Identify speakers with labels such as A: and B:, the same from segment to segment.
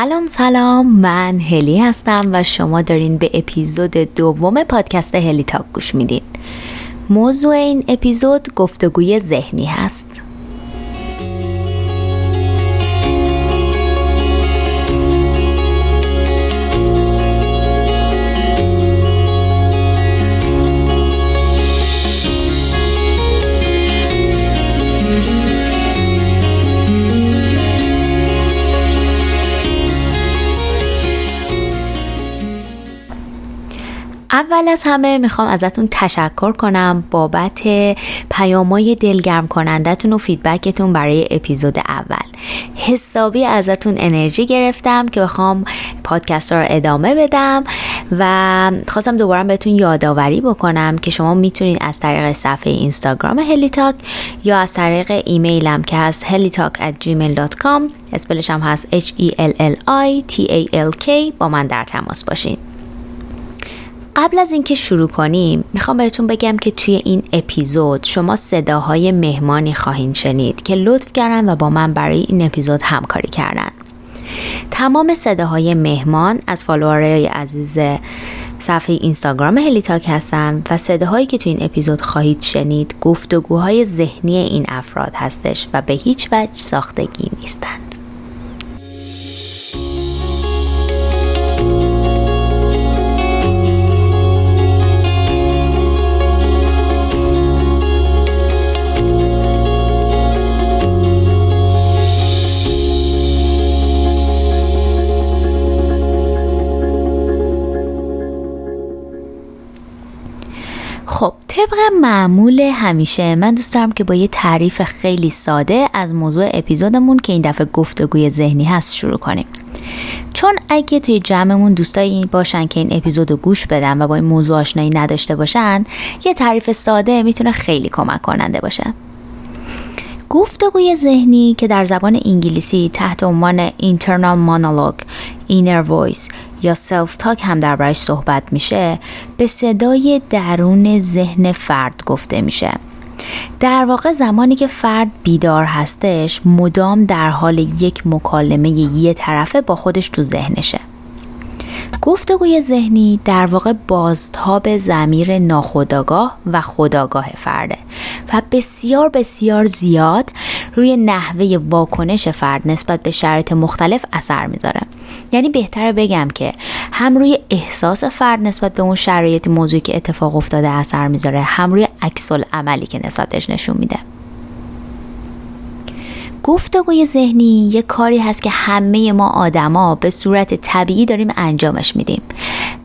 A: سلام سلام. من هلی هستم و شما دارین به اپیزود دوم پادکست هلی تاک گوش میدین. موضوع این اپیزود گفتگوی ذهنی هست. اول از همه می‌خوام ازتون تشکر کنم بابت پیامای دلگرم کنندتون و feedback تون برای اپیزود اول. حسابی ازتون انرژی گرفتم که بخوام پادکست رو ادامه بدم و خواستم دوباره بهتون یادآوری بکنم که شما می‌تونید از طریق صفحه اینستاگرام هلیتاک یا از طریق ایمیلم که هست helitalk at gmail.com spell ش هم هست h e l l i t a l k با من در تماس باشین. قبل از اینکه شروع کنیم می‌خوام بهتون بگم که توی این اپیزود شما صداهای مهمانی خواهید شنید که لطف کردن و با من برای این اپیزود همکاری کردن. تمام صداهای مهمان از فالوورهای عزیز صفحه اینستاگرام هلیتاک هستن و صداهایی که توی این اپیزود خواهید شنید گفتگوهای ذهنی این افراد هستش و به هیچ وجه ساختگی نیستند طبق معمول همیشه من دوست دارم که با یه تعریف خیلی ساده از موضوع اپیزودمون که این دفعه گفتگوی ذهنی هست شروع کنیم. چون اگه توی جمعمون دوستایی باشن که این اپیزود رو گوش بدن و با این موضوع آشنایی نداشته باشن یه تعریف ساده می‌تونه خیلی کمک کننده باشه. گفتگوی ذهنی که در زبان انگلیسی تحت عنوان internal monologue, inner voice یا self talk هم دربارش صحبت میشه به صدای درون ذهن فرد گفته میشه. در واقع زمانی که فرد بیدار هستش مدام در حال یک مکالمه یه طرفه با خودش تو ذهنشه. گفتگوی ذهنی در واقع بازتاب زمیر ناخودآگاه و خداگاه فرده و بسیار بسیار زیاد روی نحوه واکنش فرد نسبت به شرایط مختلف اثر می‌ذاره. یعنی بهتر بگم که هم روی احساس فرد نسبت به اون شرایط موضوعی که اتفاق افتاده اثر می‌ذاره هم روی عکس عملی که نسبتش نشون میده. گفتگوی ذهنی یه کاری هست که همه ما آدما به صورت طبیعی داریم انجامش میدیم.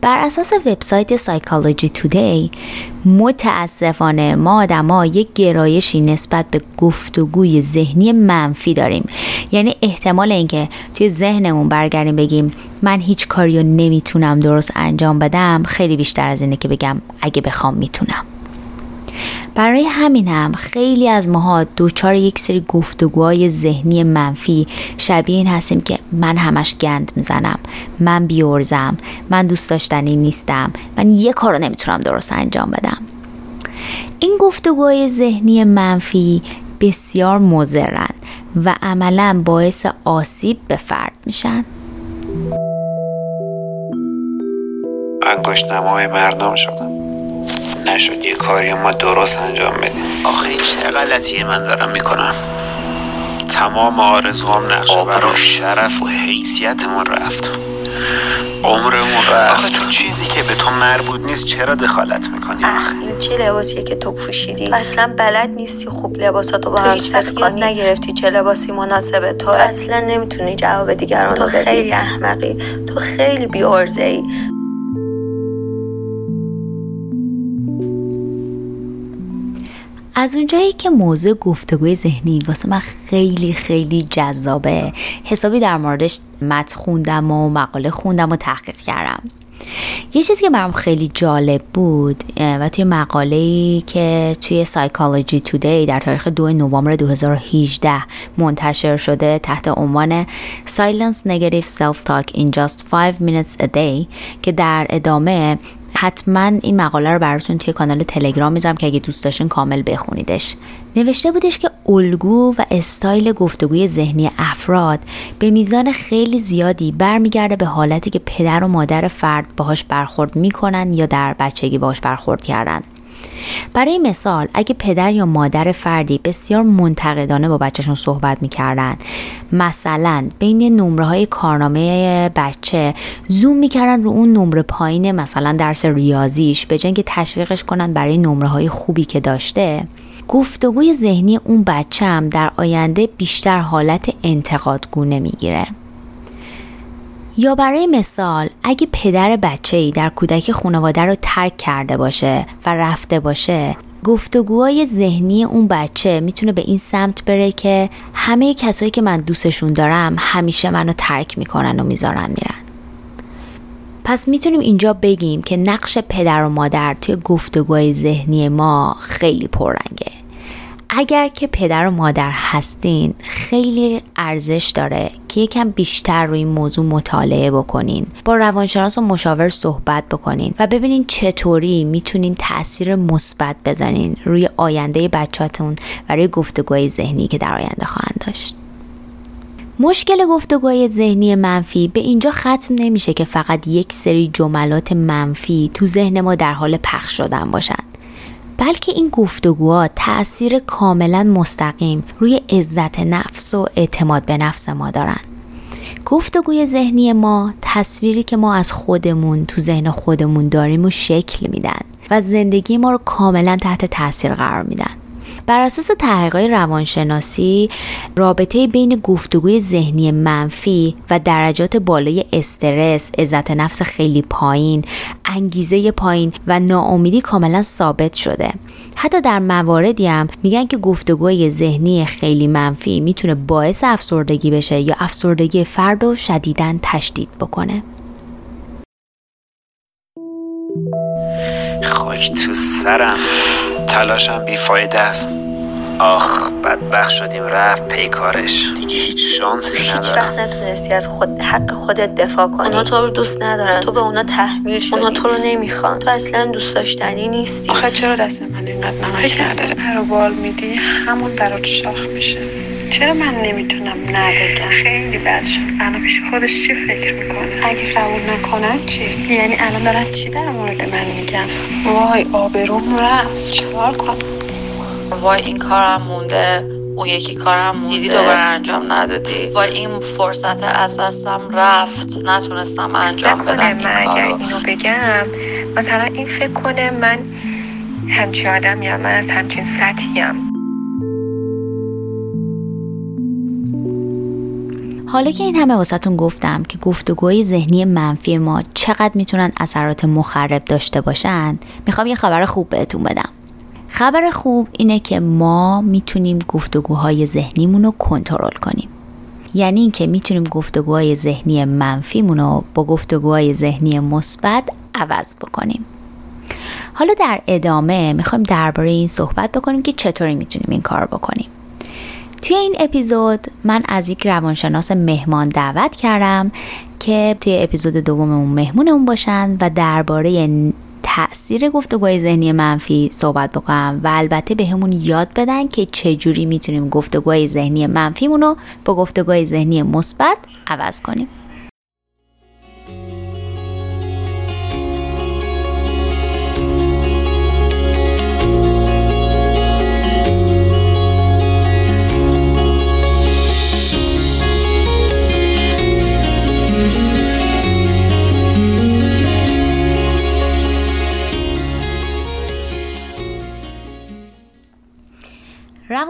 A: بر اساس وبسایت سایکولوژی تودی متاسفانه ما آدما یک گرایشی نسبت به گفتگوی ذهنی منفی داریم. یعنی احتمال اینکه توی ذهنمون برگردیم بگیم من هیچ کاری رو نمی‌تونم درست انجام بدم خیلی بیشتر از اینه که بگم اگه بخوام می‌تونم. برای همین هم خیلی از ماها دوچار یک سری گفتگوهای ذهنی منفی شبیه این هستیم که من همش گند می‌زنم من بیورزم من دوست داشتنی نیستم من یه کار رو نمی‌تونم درست انجام بدم. این گفتگوهای ذهنی منفی بسیار مزرن و عملا باعث آسیب به فرد میشن.
B: انگشت نمای مردم شدم. نشد. یه کاری ما درست انجام بدیم. آخه چه غلطیه من دارم می‌کنم. تمام آرزوام نقشه برای شرف و حیثیتمون رفت. عمرمون رفت. آخه تو چیزی که به تو مربوط نیست چرا دخالت می‌کنی؟
C: این چه لباسیه که تو پوشیدی؟ اصلا بلد نیستی خوب لباساتو با هم ست کنی نگرفتی چه لباسی مناسب تو. اصلا نمی‌تونی جواب دیگران تو خیلی احمقی. تو خیلی بیارزه ای
A: از اونجایی که موضوع گفتگوی ذهنی واسه من خیلی خیلی جذابه حسابی در موردش مت خوندم و مقاله خوندم و تحقیق کردم. یه چیزی که برام خیلی جالب بود و توی مقاله که توی سایکولوژی تودی در تاریخ 2 نوامبر 2018 منتشر شده تحت عنوان Silence Negative Self-Talk in Just 5 Minutes a Day که در ادامه حتما این مقاله رو براتون توی کانال تلگرام می‌ذارم که اگه دوست داشتین کامل بخونیدش. نوشته بودش که الگو و استایل گفتگوی ذهنی افراد به میزان خیلی زیادی برمیگرده به حالتی که پدر و مادر فرد باهاش برخورد می‌کنن یا در بچگی باهاش برخورد کردن. برای مثال اگه پدر یا مادر فردی بسیار منتقدانه با بچهشون صحبت می‌کردن مثلا بین نمره های کارنامه بچه زوم می‌کردن رو اون نمره پایین مثلا درس ریاضیش به که تشویقش کنن برای نمره های خوبی که داشته گفتگوی ذهنی اون بچه هم در آینده بیشتر حالت انتقادگونه می‌گیره. یا برای مثال اگه پدر بچه ای در کودک خانواده رو ترک کرده باشه و رفته باشه گفتگوهای ذهنی اون بچه می‌تونه به این سمت بره که همه کسایی که من دوستشون دارم همیشه منو ترک می‌کنن و می‌ذارن میرن. پس می‌تونیم اینجا بگیم که نقش پدر و مادر توی گفتگوهای ذهنی ما خیلی پررنگه. اگر که پدر و مادر هستین خیلی ارزش داره که یکم بیشتر روی این موضوع مطالعه بکنین. با روانشناس و مشاور صحبت بکنین و ببینین چطوری می‌تونین تاثیر مثبت بزنین روی آینده بچهاتون و روی گفتگوهای ذهنی که در آینده خواهند داشت. مشکل گفتگوهای ذهنی منفی به اینجا ختم نمیشه که فقط یک سری جملات منفی تو ذهن ما در حال پخش شدن باشند بلکه این گفتگوها تاثیر کاملا مستقیم روی عزت نفس و اعتماد به نفس ما دارن. گفتگوی ذهنی ما تصویری که ما از خودمون تو ذهن خودمون داریم و شکل میدن و زندگی ما رو کاملا تحت تاثیر قرار میدن. بر اساس تحقیقات روانشناسی رابطه بین گفتگوی ذهنی منفی و درجات بالای استرس، عزت نفس خیلی پایین، انگیزه پایین و ناامیدی کاملا ثابت شده. حتی در مواردی هم میگن که گفتگوی ذهنی خیلی منفی می‌تونه باعث افسردگی بشه یا افسردگی فرد رو شدیدن تشدید بکنه.
B: خاک تو سرم تلاشم بیفایده است. آخ بدبخ شدیم رفت پیکارش. دیگه هیچ شانسی ندارم.
C: هیچ وقت نتونستی از خود حق خودت دفاع کنی. اونا تو رو دوست ندارن. تو به اونا تحمیل شدی. اونا تو رو نمی‌خوان. تو اصلا دوست داشتنی نیستی.
D: آخه چرا دست من اینقدر نمک نداره؟ پر بال میدی همون برات شاخ میشه. چرا من نمی‌تونم نه بگم خیلی بد شد. الان پیش خودش چی فکر می‌کنه؟ اگه قبول نکنن چی؟ یعنی الان دارن چی در مورد من میگن؟ وای آبروم رفت. چیکار کنم؟
C: وای این کارم مونده. اون یکی کارم مونده. دیدی دوباره انجام ندادی؟ وای این فرصت از دستم رفت. نتونستم انجام بدم این
D: من اگر اینو بگم مثلا این فکر کنه من همچین آدمیم من از همچین سطحیم.
A: حالا که این همه واسهتون گفتم که گفتگوهای ذهنی منفی ما چقدر می‌تونن اثرات مخرب داشته باشن می‌خوام یه خبر خوب بهتون بدم. خبر خوب اینه که ما می‌تونیم گفتگوهای ذهنیمون رو کنترل کنیم. یعنی اینکه می‌تونیم گفتگوهای ذهنی منفیمون رو با گفتگوهای ذهنی مثبت عوض بکنیم. حالا در ادامه می‌خوایم درباره این صحبت بکنیم که چطوری می‌تونیم این کار بکنیم. توی این اپیزود من از یک روانشناس مهمان دعوت کردم که توی اپیزود دوممون مهمونمون باشن و درباره تاثیر گفتگوهای ذهنی منفی صحبت بکنم و البته به همون یاد بدن که چجوری می‌تونیم گفتگوهای ذهنی منفیمون رو با گفتگوهای ذهنی مثبت عوض کنیم.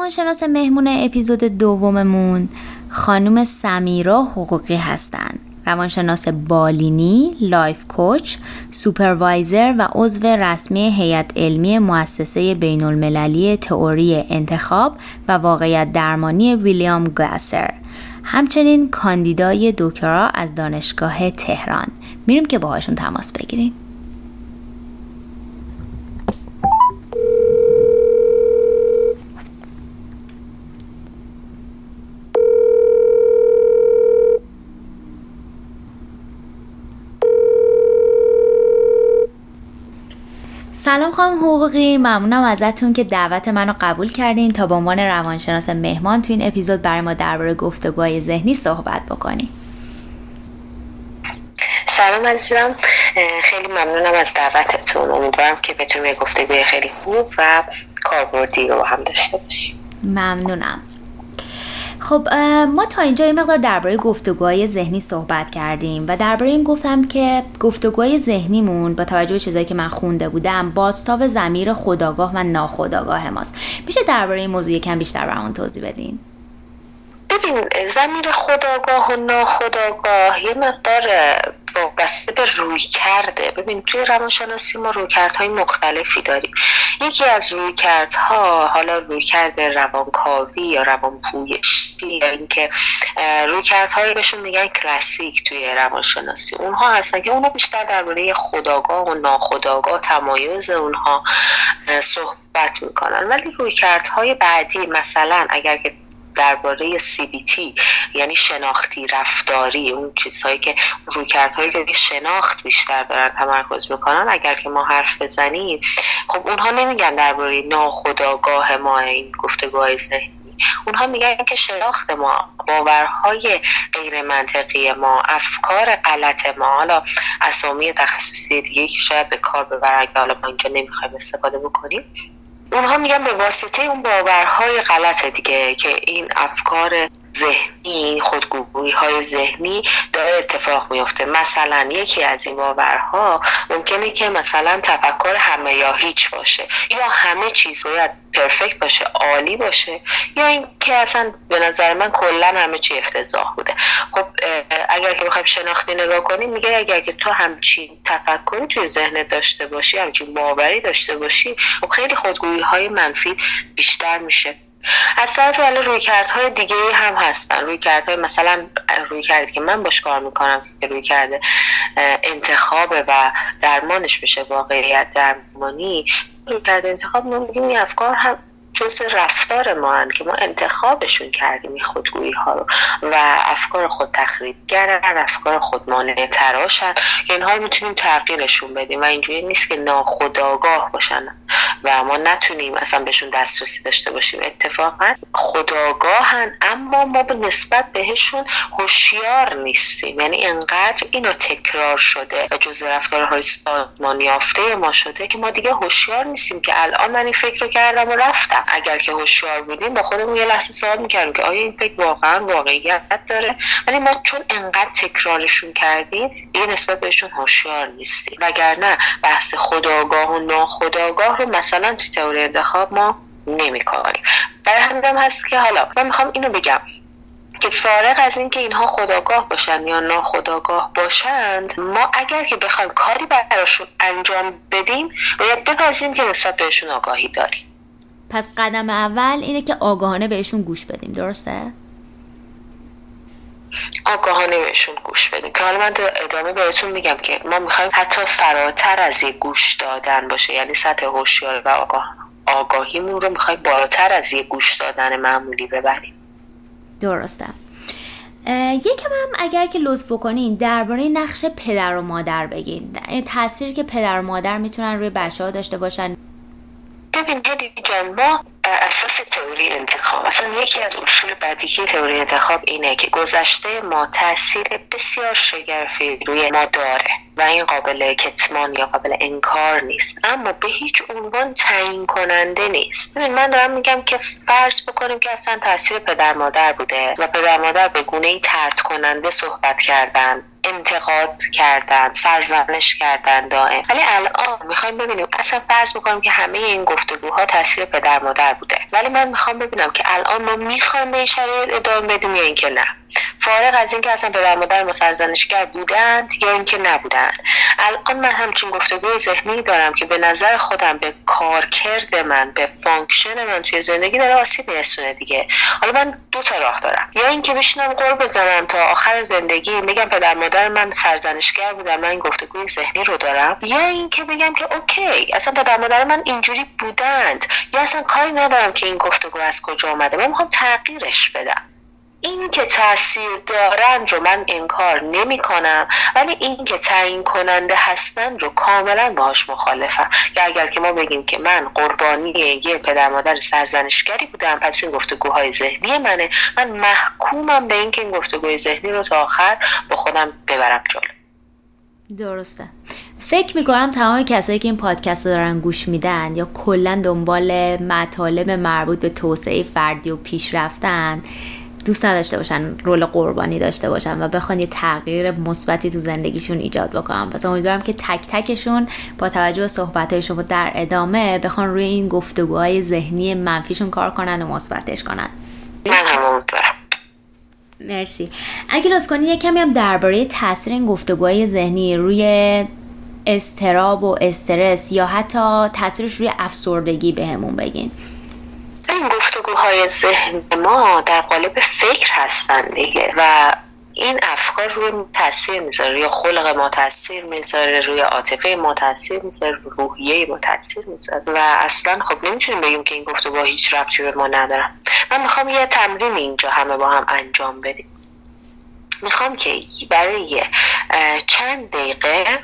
A: روانشناس مهمون اپیزود دوممون خانم سمیرا حقوقی هستند. روانشناس بالینی، life coach، supervisor و عضو رسمی هیئت علمی مؤسسه بین المللی تئوری انتخاب و واقعیت درمانی ویلیام گلاسر. همچنین کاندیدای دکترا از دانشگاه تهران. میریم که باهاشون تماس بگیریم. سلام خانم حقوقی ممنونم ازتون که دعوت منو قبول کردین تا به عنوان روانشناس مهمان تو این اپیزود برای ما درباره گفتگوهای ذهنی صحبت بکنیم.
E: سلام عزیزم خیلی ممنونم از دعوتتون. امیدوارم که بتونیم یه گفتگوی خیلی خوب و کاربردی رو هم داشته باشیم.
A: ممنونم. خب ما تا اینجا یه مقدار درباره گفتگوهای ذهنی صحبت کردیم و درباره این گفتم که گفتگوهای ذهنیمون با توجه به چیزایی که من خونده بودم باستاب زمیر خداگاه و ناخداگاه ماست. میشه درباره این موضوع یکم بیشتر برامون توضیح بدین؟
E: ببین زمیر خداگاه و ناخداگاه یه مقدار وابسته به روی کرده. ببین توی روانشناسی ما روی های مختلفی داریم. یکی از روی کردها حالا روی کرده روانکاوی یا روانپویشی یا اینکه روی کردهایی بهشون میگن کلاسیک توی روانشناسی. اونها هستن که اونها بیشتر درباره خداگاه و ناخداگاه تمایز اونها صحبت می‌کنن. ولی روی کردهای بعدی مثلا اگر که درباره CBT یعنی شناختی رفتاری اون چیزهایی که رویکردهایی که شناخت بیشتر دارن تمرکز می‌کنن اگر که ما حرف بزنیم. خب اونها نمیگن درباره ناخداگاه ما این گفتگوهای ذهنی. اونها میگن که شناخت ما باورهای غیر منطقی ما افکار غلط ما. حالا اسامی تخصصی دیگه که شاید به کار ببرن که حالا ما اینجا نمی‌خوایم استفاده بکنیم. اونها میگن به واسطه اون باورهای غلط دیگه که این افکار ذهنی خودگویی های ذهنی داره اتفاق میفته مثلا یکی از این باورها ممکنه که مثلا تفکر همه یا هیچ باشه یا همه چیز باید پرفکت باشه عالی باشه یا اینکه اصلا به نظر من کلا همه چی افتضاح بوده. خب اگر که بخوایم شناختی نگاه کنیم میگه اگر که تو همچین تفکری توی ذهنت داشته باشی همچین باوری داشته باشی خب خیلی خودگویی های منفی بیشتر میشه. از طرف حالا روی کردهای دیگه هم هستن روی کردهای مثلا روی کرد که من باش کار می‌کنم که روی کرده انتخاب و درمانش بشه واقعیت درمانی روی کرده انتخاب ما میگیم این افکار هم جز رفتار ما هن که ما انتخابشون کردیم این خودگویی ها رو. و افکار خود تخریبگرن افکار خود مانع تراشن اینها می‌تونیم تغییرشون بدیم. و اینجوری نیست که ناخداگاه باشن. و ما نتونیم اصلا بهشون دسترسی داشته باشیم. اتفاقا خداگاهن اما ما به نسبت بهشون هوشیار نیستیم. یعنی انقدر اینو تکرار شده و جز رفتارهای سازمان یافته ما شده که ما دیگه هوشیار نیستیم که الان من این فکر رو کردم و رفتم. اگر که هوشیار بودیم با خودمون یه لحظه سوال می‌کردیم که آیا این فکر واقعا واقعیت داره؟ ولی ما چون انقدر تکرارشون کردیم یه نسبت بهشون هوشیار نیستیم. وگرنه بحث خداگاه و ناخداگاه رو مثلا تو تئوری انتخاب ما نمی‌کنیم برای همین هم هست که حالا من می‌خوام اینو بگم که فارغ از اینکه اینها خداگاه باشن یا ناخداگاه باشند ما اگر که بخوایم کاری براشون انجام بدیم باید بپذیریم که نسبت بهشون آگاهی داریم
A: پس قدم اول اینه که آگاهانه بهشون گوش بدیم درسته؟
E: آگاهانه بهشون گوش بدیم. که حالا من ادامه بهتون میگم که ما می‌خوایم حتی فراتر از یه گوش دادن باشه. یعنی سطح هوشیاری و آگاه آگاهیمون رو می‌خوایم بالاتر از یه گوش دادن معمولی ببریم.
A: درسته. یکم هم اگر که لطف بکنین درباره نقش پدر و مادر بگین. تاثیری که پدر و مادر می‌تونن روی بچه ها داشته باشن.
E: ببین هدی جان ما اساس تئوری انتخاب. اصلا یکی از اصول بعدی تئوری انتخاب اینه که گذشته ما تاثیر بسیار شگرفی روی ما داره و این قابل کتمان یا قابل انکار نیست. اما به هیچ عنوان تعیین کننده نیست. من دارم میگم که فرض بکنیم که اصلا تاثیر پدر مادر بوده و پدر مادر به گونه ای ترد کننده صحبت کردن انتقاد کردن سرزنش کردن دائم. ولی الان می‌خوایم ببینیم اصلا فرض می‌کنیم که همه این گفتگوها تاثیر پدر مادر بوده ولی من می‌خوام ببینم که الان ما می‌خوایم به این شرایط ادامه بدیم یا اینکه نه. فارغ از اینکه اصلا پدر مادر ما سرزنشگر بودند یا اینکه نبودند الان من همچین گفتگوی ذهنی دارم که به نظر خودم به کارکرد من به function من توی زندگی داره آسیب میرسونه دیگه. حالا من دو تا راه دارم. یا اینکه بشینم غر بزنم تا آخر زندگی میگم پدر مادر من سرزنشگر بودن من این گفتگوی ذهنی رو دارم. یا اینکه بگم که okay اصلا پدر مادر من اینجوری بودند. یا اصلا کاری ندارم که این گفتگو از کجا اومده. من می‌خوام تغییرش بدم. این که تاثیر دارن رو من انکار نمی کنم ولی این که تعیین کننده هستن رو کاملا باهاش مخالفم. یا اگر که ما بگیم که من قربانی یه پدر مادر سرزنشگری بودم پس این گفتگوهای ذهنی منه. من محکومم به اینکه این گفتگوهای ذهنی رو تا آخر با خودم ببرم جلو.
A: درسته. فکر می‌کنم تمام کسایی که این پادکست رو دارن گوش میدن یا کلا دنبال مطالب مربوط به توسعه فردی و پیشرفتن دوست نداشته باشن رول قربانی داشته باشن و بخوان یه تغییر مثبتی تو زندگیشون ایجاد بکنن. پس امیدوارم که تک تکشون با توجه به صحبت شما در ادامه بخوان روی این گفتگوهای ذهنی منفیشون کار کنن و مثبتش کنن. مرسی. اگه لطف کنید یه کمی هم درباره تاثیر این گفتگوهای ذهنی روی استراب و استرس یا حتی تاثیرش روی افسردگی بهمون بگین.
E: این گفتگوهای ذهن ما در قالب فکر هستن دیگه و این افکار روی تاثیر می‌ذاره روی خلق ما تاثیر می‌ذاره روی عاطفه ما تاثیر می‌ذاره روی روحیه ما تاثیر می‌ذاره و اصلا خب نمی‌تونیم بگیم که این گفتگوها هیچ ربطی به ما ندارن. من می‌خوام یه تمرین اینجا همه با هم انجام بدیم. می‌خوام که برای چند دقیقه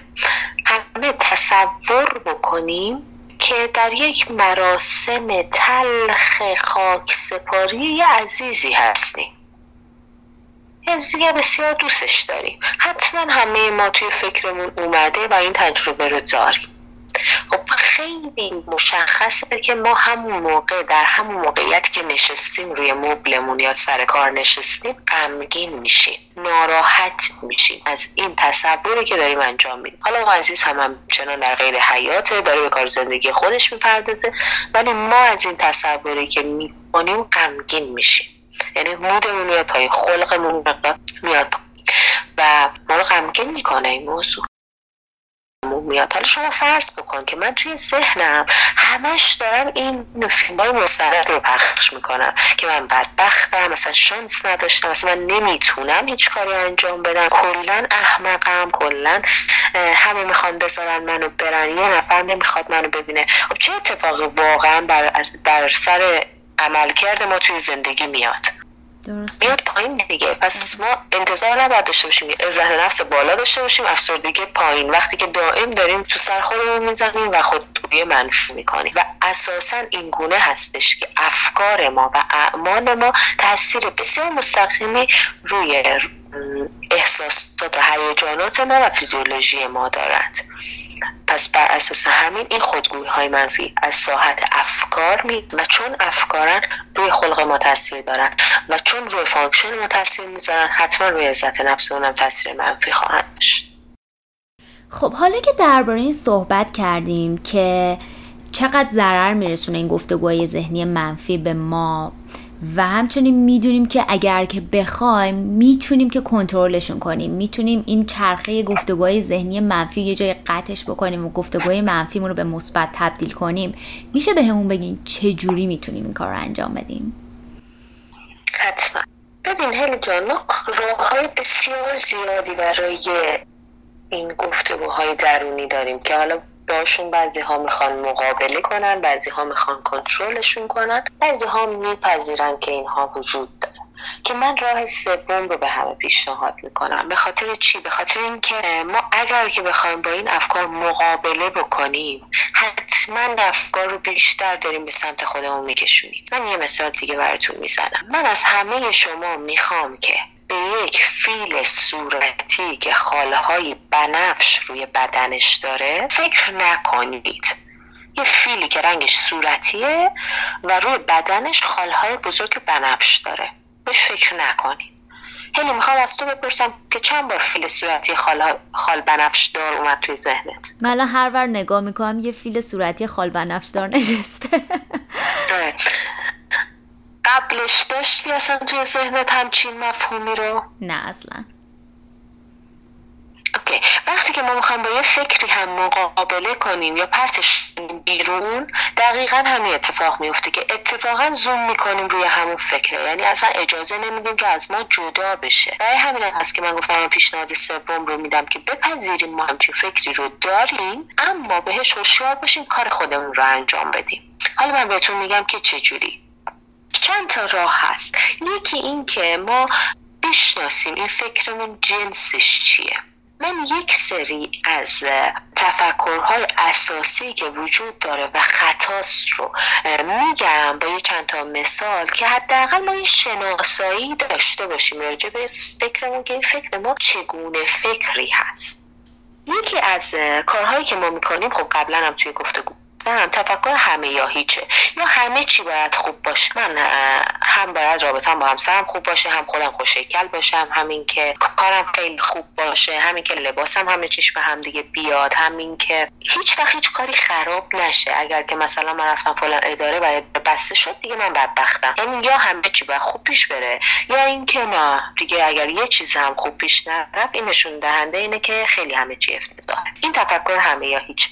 E: همه تصور بکنیم که در یک مراسم تلخ خاک سپاری عزیزی هستیم. از دیگه بسیار دوستش داریم. حتما همه ما توی فکرمون اومده و این تجربه رو داریم. خب خیلی مشخصه که ما همون موقع در همون موقعیت که نشستیم روی مبلمون یا سر کار نشستیم غمگین میشیم ناراحت میشیم از این تصوری که داریم انجام میدیم. حالا عزیز هم همچنان در غیر حیاته داره به کار زندگی خودش می‌پردازه ولی ما از این تصوری که می‌کنیم غمگین میشیم. یعنی مودمون میاد پایین خلقمون میاد و ما رو غمگین می‌کنه این موضوع. میاد. حالا شما فرض بکن که من توی ذهنم همش دارم این فیلم های مستند رو پخش می‌کنم که من بدبختم مثلا شانس نداشتم مثلا من نمی‌تونم هیچ کاری انجام بدم. کلا احمقم کلا همه می‌خوان بذارن منو برن. یه نفر نمی‌خواد منو ببینه. خب چه اتفاقی واقعا بر, بر سر عملکرد ما توی زندگی میاد؟ درست میاد پایین دیگه. پس ما انتظار نباید داشته باشیم. عزت نفس بالا داشته باشیم. افسردگی پایین. وقتی که دائم داریم تو سر خودمون می‌زنیم و خودگویی منفی می‌کنیم. و اساسا این گونه هستش که افکار ما و اعمال ما تاثیر بسیار مستقیمی روی احساسات و هیجانات ما و فیزیولوژی ما دارد پس بر اساس همین این خودگویی های منفی از ساحت افکار می و چون افکارن روی خلق ما تاثیر دارن و چون روی function ما تاثیر می‌ذارن حتما روی عزت نفس اونم تاثیر منفی خواهند داشت.
A: خب حالا که درباره این صحبت کردیم که چقدر ضرر میرسونه این گفتگوهای ذهنی منفی به ما و همچنین می‌دونیم که اگر که بخوایم می‌تونیم که کنترلشون کنیم. می‌تونیم این چرخه گفتگوهای ذهنی منفی یه جای قطعش بکنیم و گفتگوهای منفیمون رو به مثبت تبدیل کنیم. میشه به همون بگین چه جوری می‌تونیم این کار رو انجام بدیم؟
E: حتما. ببین هلی جان ما راه های بسیار زیادی برای این گفتگوهای درونی داریم که حالا باشون بعضی ها می‌خوان مقابله کنن بعضی ها می‌خوان کنترلشون کنن بعضی ها میپذیرن که اینها وجود داره. که من راه سوم رو به همه پیشنهاد می‌کنم. به خاطر چی؟ به خاطر اینکه ما اگر که بخوایم با این افکار مقابله بکنیم حتما افکار رو بیشتر داریم به سمت خودمون میکشونیم. من یه مثال دیگه براتون می‌زنم. من از همه شما می‌خوام که به یک فیل صورتی که خاله های بنفش روی بدنش داره فکر نکنید. یه فیلی که رنگش صورتیه و روی بدنش خالهای بزرگ بنفش داره. بهش فکر نکنید. هلی می‌خوام از تو بپرسم که چند بار فیل صورتی خال, خال بنفش دار اومد توی ذهنت؟
A: من هر بار نگاه می‌کنم یه فیل صورتی خال بنفش دار نشسته.
E: قبلش داشتی اصلا توی ذهنت همچین مفهومی رو؟
A: نه اصلا.
E: اوکی. وقتی که ما می‌خوایم با یه فکری هم مقابله کنیم یا پرتش بیرون دقیقا همین اتفاق میفته که اتفاقا زوم می‌کنیم روی همون فکره. یعنی اصلا اجازه نمیدیم که از ما جدا بشه. برای همین هست که من گفتم پیشنهاد سوم رو میدم که بپذیریم ما همچین فکری رو داریم اما بهش هوشیار باشیم کار خودمون رو انجام بدیم. حالا من بهتون میگم که چجوری چند تا راه هست. یکی این که ما بشناسیم این فکرمون جنسش چیه. من یک سری از تفکرهای اساسی که وجود داره و خطاست رو میگم با یه چند تا مثال که حداقل ما یه شناسایی داشته باشیم راجع به فکرمون که این فکر ما چگونه فکری هست. یکی از کارهایی که ما می‌کنیم خب قبلا هم توی گفتگو هم تفکر همه یا هیچه. یا همه چی باید خوب باشه. من هم باید رابطم با همسرم خوب باشه هم خودم خوشیکل باشم همین که کارم خیلی خوب باشه همین که لباسم همه چیش به هم دیگه بیاد همین که هیچ وقت هیچ کاری خراب نشه. اگر که مثلا من رفتم فلان اداره باید بسته شد دیگه من بدبختم. یعنی یا همه چی باید خوب پیش بره یا اینکه نه دیگه اگر یه چیز هم خوب پیش نرفت این نشون دهنده اینه که خیلی همه چی افتضاحه. این تفکر همه یا هیچ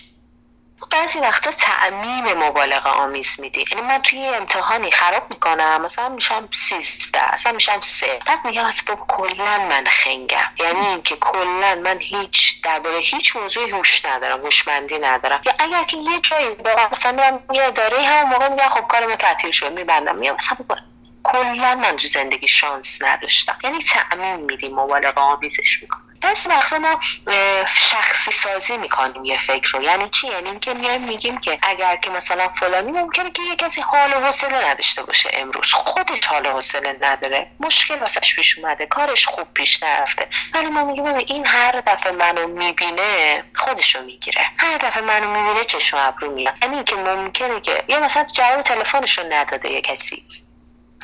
E: بعضی وقتا تعمیم مبالغه آمیز میدی. یعنی من توی امتحانی خراب می‌کنم مثلا میشم سیزده اصلا میشم سه. بعد میگم اصلا کلا من خنگم. یعنی اینکه کلا من هیچ درباره هیچ موضوعی هوش ندارم هوشمندی ندارم. یا اگر که یه جایی مثلا میرم یه اداره همون موقع میگم خب کار ما تعطیل شد میبندم. میگم مثلا کلا من تو زندگی شانس نداشتم. یعنی تعمیم میدیم مبالغه آمیزش می‌کنم بعضی وقتا ما شخصی سازی می‌کنیم یه فکر رو. یعنی چی؟ یعنی اینکه میایم میگیم که اگر که مثلا فلانی ممکنه که یه کسی حال و حوصله نداشته باشه امروز. خودش حال و حوصله نداره. مشکل واسش پیش اومده. کارش خوب پیش نرفته. ولی ما میگیم این هر دفعه منو می‌بینه خودشو می‌گیره. هر دفعه منو می‌بینه چشم ابرو میاد. یعنی اینکه ممکنه که یا مثلا جواب تلفنشو نداده یه کسی.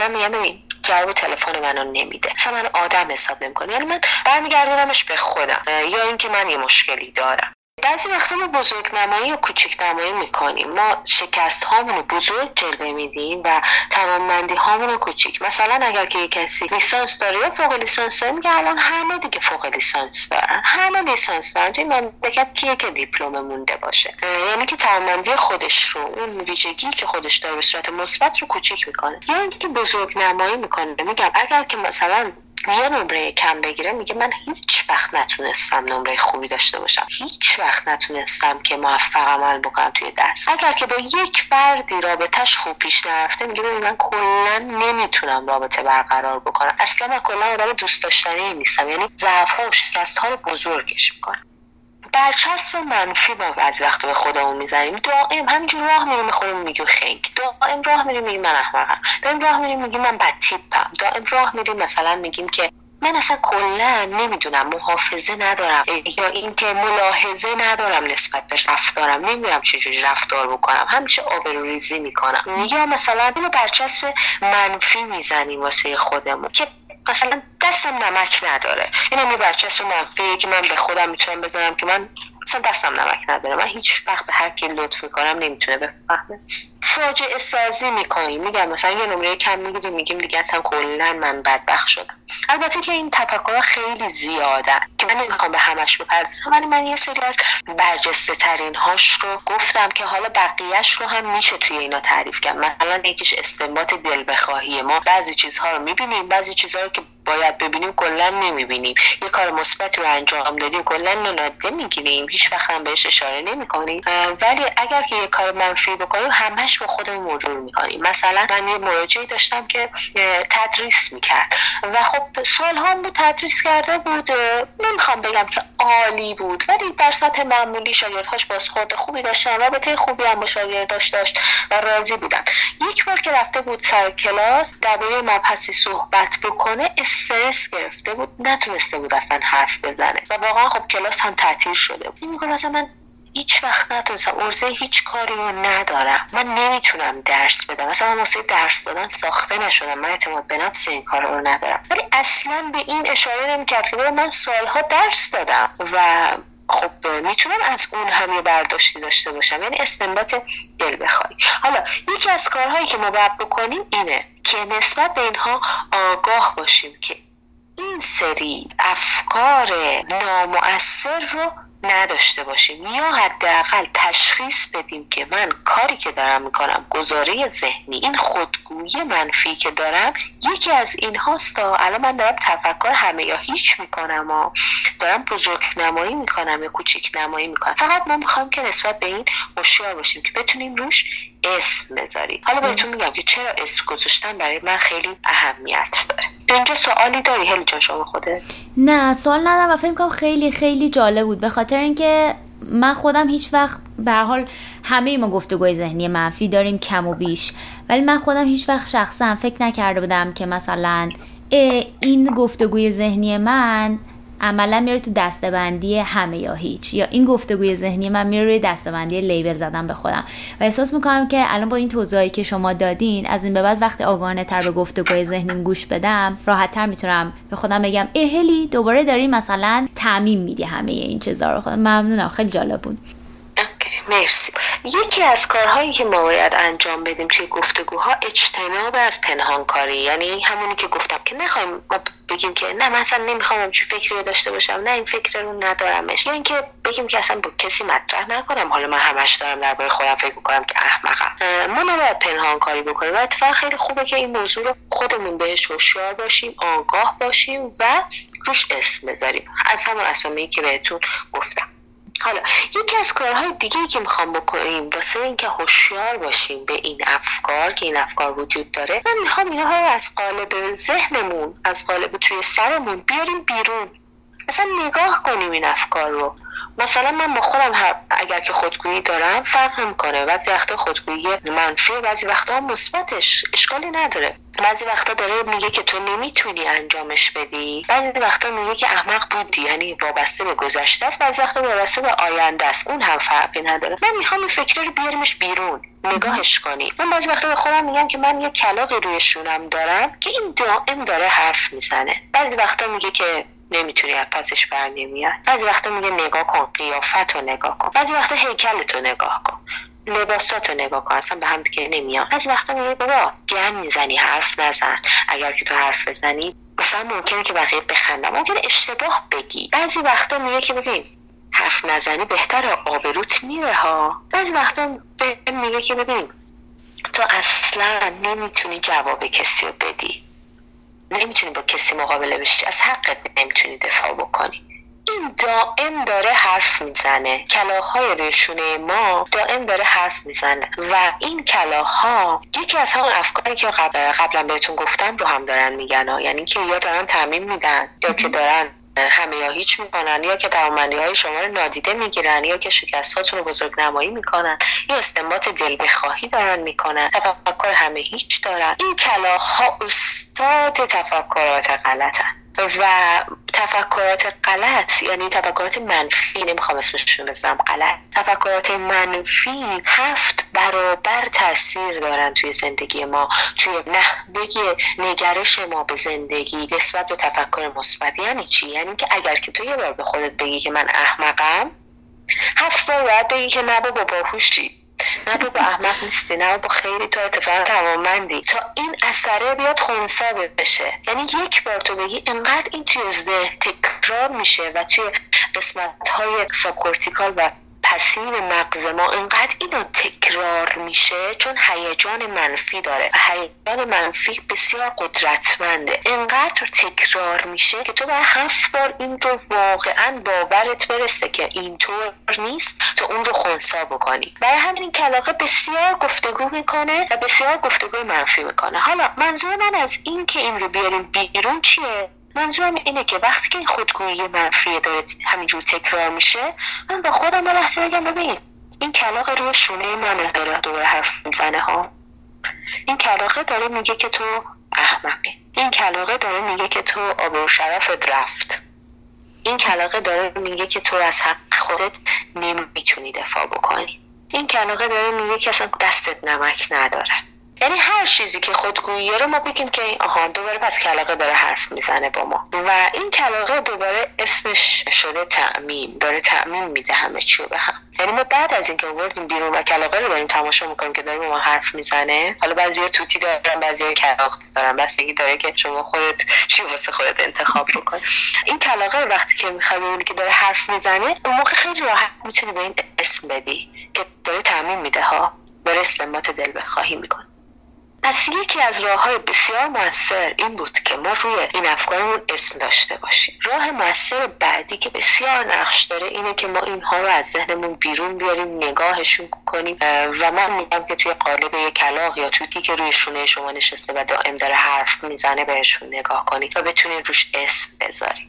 E: من میگم ببین جواب تلفن منو نمیده. اصلا من آدم حساب نمی‌کنه یعنی من برمیگردونمش به خودم. یا اینکه من یه مشکلی دارم. بعضی وقتا ما بزرگ نمایی و کوچک نمایی می‌کنیم. ما شکست هامون رو بزرگ جلوه میدیم و توانمندی هامون رو کوچیک. مثلا اگر که کسی لیسانس داره یا فوق لیسانس داره میگه الان همه دیگه فوق لیسانس دارن. همه لیسانس دارن. توی مملکت کیه که دیپلم مونده باشه. یعنی که توانمندی خودش رو اون ویژگی که خودش داره به صورت مثبت رو کوچیک می‌کنه. یا اینکه بزرگ نمایی می‌کنه. میگم اگر که مثلا یه نمره کم بگیره میگه من هیچ وقت نتونستم نمره خوبی داشته باشم. هیچ وقت نتونستم که موفق عمل بکنم توی درس. اگر که با یک فردی رابطهش خوب پیش نرفته میگه من کلا نمی‌تونم رابطه برقرار بکنم. اصلا من کلا آدم دوست داشتنی نیستم. یعنی ضعف ها و شکست ها رو بزرگش می‌کنم. برچسب منفی با بعضی وقت به خودمون می‌زنیم. دائم همینجور راه میریم خودمون میگیم خنگ. دائم راه میریم میگیم من احمقم. دائم راه میریم میگیم من بد تیپم. دائم راه میریم مثلا میگیم که من اصلا کلا نمی‌دونم محافظه ندارم. یا اینکه ملاحظه ندارم نسبت به رفتارم. نمی‌دونم چجوری رفتار بکنم. همیشه آبروریزی می‌کنم. یا مثلا اینو برچسب منفی می‌زنیم واسه خودمون. که مثلا دستم نمک نداره. این هم یه منفیه که من به خودم می‌تونم بذارم که من مثلا دستم نمک نداره. من هیچ وقت به هر کی لطف می‌کنم نمی‌تونه بفهمه. فاجعه سازی می‌کنیم. میگم مثلا یه نمره کم می‌گیریم میگیم دیگه اصلا کلا من بدبخت شدم. البته که این تفکر خیلی زیاده که من نمی‌خوام به همش بپردازم ولی من یه سری از برجسته ترین هاش رو گفتم که حالا بقیهش رو هم میشه توی اینا تعریف کرد. مثلا یکیش استنباط دل بخواهی ما. بعضی چیزها رو می‌بینیم بعضی چیزها رو که باید ببینیم کلا نمی‌بینیم. یه کار مثبت رو انجام دادیم کلا نادیده می‌گیریم هیچ وقت هم بهش اشاره نمی‌کنیم. ولی اگر که یه کار منفی بکنیم همش با خودمون مرور می‌کنیم. مثلا من یه مراجعی داشتم که تدریس می‌کرد. و خب سال هم بود تدریس کرده بود. نمی‌خوام بگم که عالی بود ولی در سطح معمولی شاگردهاش بازخورد خوبی داشتن. رابطه خوبی هم با شاگرداش داشت و راضی بودن. یک بار که رفته بود سر کلاس درباره مبحثی صحبت بکنه استرس گرفته بود نتونسته بود اصلا حرف بزنه. و واقعا خب کلاس هم تعطیل شده بود. میگه مثلا من هیچ وقت نتونستم ارزه هیچ کاری رو ندارم. من نمی‌تونم درس بدم. من واسه درس دادن ساخته نشدم. من اعتماد به نفس این کار رو ندارم. ولی اصلا به این اشاره نمی‌کرد که من سالها درس دادم و خب می‌تونم از اون هم یه برداشتی داشته باشم. یعنی استنباط دل بخوای. حالا یکی از کارهایی که ما باید بکنیم اینه که نسبت به اینها آگاه باشیم که این سری افکار نامؤثر رو نداشته باشیم. یا حداقل تشخیص بدیم که من کاری که دارم می‌کنم گزاره ذهنی این خودگویی منفی که دارم یکی از این هاستا الان من دارم تفکر همه یا هیچ می‌کنم و دارم بزرگ نمایی می‌کنم یا کوچیک نمایی می‌کنم. فقط ما می‌خوام که نسبت به این هوشیار باشیم که بتونیم روش اسم بذاریم حالا بهتون میگم که چرا اسم گذاشتن برای من خیلی اهمیت داره. اینجا سوالی داری؟ هلی جان شما خوده
A: نه سوال ندارم و فکر کنم خیلی خیلی جالب بود. به خاطر اینکه من خودم هیچ وقت به حال همه ما گفتگوی ذهنی منفی داریم کم و بیش. ولی من خودم هیچ وقت شخصا فکر نکرده بودم که مثلا این گفتگوی ذهنی من عملا میره تو دستبندی همه یا هیچ. یا این گفتگوی ذهنی من میره روی دستبندی لیبل زدن به خودم. و احساس می‌کنم که الان با این توضیحی که شما دادین از این به بعد وقتی آگاهانه تر به گفتگوی ذهنیم گوش بدم راحت تر می‌تونم به خودم بگم اهلی دوباره داری مثلا تعمیم میدی همه این چیزا رو. خودم ممنونم خیلی جالب بود.
E: مرسی. یکی از کارهایی که ما باید انجام بدیم توی گفتگوها اجتناب از پنهانکاری. یعنی همونی که گفتم که نخوایم ما بگیم که نه من اصلا نمی‌خوام همچین فکری رو داشته باشم نه این فکر رو ندارمش. یا اینکه بگیم که اصلا با کسی مطرح نکنم. حالا من همش دارم درباره خودم فکر می‌کنم که احمقم. ما نباید پنهان کاری بکنیم. و اتفاقا خیلی خوبه که این موضوع رو خودمون بهش هوشیار باشیم آگاه باشیم و روش اسم بذاریم. از همون اسامی که بهتون گفتم. حالا یکی از کارهای دیگه که می‌خوام بکنیم واسه اینکه هوشیار باشیم به این افکار که این افکار وجود داره من می‌خوام اینها رو از قالب ذهنمون از قالب توی سرمون بیاریم بیرون. مثلا نگاه کنیم این افکار رو. مثلا من با خودم اگر که خودگویی دارم فرق می‌کنه بعضی وقتا خودگویی منفی بعضی وقتا مثبتش. اشکالی نداره. بعضی وقتا داره میگه که تو نمی‌تونی انجامش بدی. بعضی وقتا میگه که احمق بودی یعنی وابسته به گذشته است. بعضی وقتا وابسته به آینده است. اون هم فرقی نداره. من می‌خوام این فکر رو بیاریمش بیرون. نگاهش کنی من بعضی وقتا به خودم میگم که من یه کلاقی روی شونم دارم که این دائم داره حرف می‌زنه. بعضی وقتا میگه که نمی‌تونی از پسش بر نمیاد. بعضی وقتا میگه نگاه کن قیافت رو نگاه کن. بعضی وقتا هیکلت رو نگاه کن. لباسات رو نگاه کن. اصلا به هم دیگه نمیاد. بعضی وقتا میگه بابا گن می‌زنی حرف نزن. اگر که تو حرف بزنی مثلا ممکنه که بقیه بخندم ممکنه اشتباه بگی. بعضی وقتا میگه که ببین حرف نزنی بهتر آبروت میره ها. بعضی وقتا میگه که ببین تو اصلا نمی‌تونی جواب کسی رو بدی. نمی‌تونی با کسی مقابله بشی. از حقت نمی‌تونی دفاع بکنی. این دائم داره حرف می‌زنه. کلاهای روی ما دائم داره حرف می‌زنه. و این کلاها یکی از همون افکاری که قبلا بهتون گفتم رو هم دارن میگن یعنی که یا دارن تعمین میدن یا که دارن همه یا هیچ می‌کنن یا که توانمندی های شما رو نادیده می‌گیرن یا که شکست هاتون رو بزرگ نمایی می‌کنن یا استنباط دل بخواهی دارن می‌کنن. تفکر همه هیچ دارن. این کلاها استاد تفکرات غلطن. و تفکرات غلط یعنی تفکرات منفی نمی‌خوام اسمشون بزنم غلط. تفکرات منفی هفت برابر تاثیر دارن توی زندگی ما. توی نحوه نگرش ما به زندگی نسبت به تفکر مثبت. یعنی چی؟ یعنی که اگر که تو یه بار به خودت بگی که من احمقم هفت بار باید بگی که نه با باهوشی. نه با احمق نیستی نه با خیلی تو اتفاق توانمندی. تا این اثره بیاد خونسا بشه. یعنی یک بار تو بگی انقدر این توی ذهن تکرار میشه و توی قسمت های subcortical و پسین مغز ما انقدر اینا تکرار میشه چون هیجان منفی داره. هیجان منفی بسیار قدرتمنده. انقدر تکرار میشه که تو باید هفت بار این رو واقعا باورت برسه که اینطور نیست تو اون رو خونسا بکنی. برای همین کلاغه بسیار گفتگو می‌کنه و بسیار گفتگوی منفی می‌کنه. حالا منظور من از این که این رو بیاریم بیرون چیه؟ منظورم اینه که وقتی که این خودگویی منفی داره همینجور تکرار میشه من با خودم به لحظه ببین این کلاق روی شونه منه داره دور حرف می‌زنه ها. این کلاقه داره میگه که تو احمقی. این کلاقه داره میگه که تو آب شرفت رفت. این کلاقه داره میگه که تو از حق خودت نمی‌تونی دفاع بکنی. این کلاقه داره میگه که اصلا دستت نمک نداره. یعنی هر چیزی که خودگویی رو ما بگیم که آها دوباره پس کلاقه داره حرف می‌زنه با ما. و این کلاقه دوباره اسمش شده تعمیم داره تعمیم میده همه چی به هم. یعنی ما بعد از اینکه آوردیم بیرون و کلاقه رو داریم تماشا می‌کنیم که داره با ما حرف می‌زنه حالا بعضی توتی دارن بعضی کلاق دارن. بستگی داره که شما خودت چی واسه خودت انتخاب بکن. این کلاقه وقتی که می‌خوای ببینی که داره حرف می‌زنه اون موقع خیلی راحت می‌تونی به این اسم بدی که داره تعمیم میده ها. داره استنباط دل بخواهی می‌کنه. پس یکی از راه های بسیار موثر این بود که ما روی این افکارمون اسم داشته باشیم. راه موثر بعدی که بسیار نقش داره اینه که ما اینها رو از ذهنمون بیرون بیاریم نگاهشون کنیم و من میگم که توی قالب یک کلاق یا توتی که روی شونه شما نشسته و دائم داره حرف می‌زنه بهشون نگاه کنید و بتونید روش اسم بذارید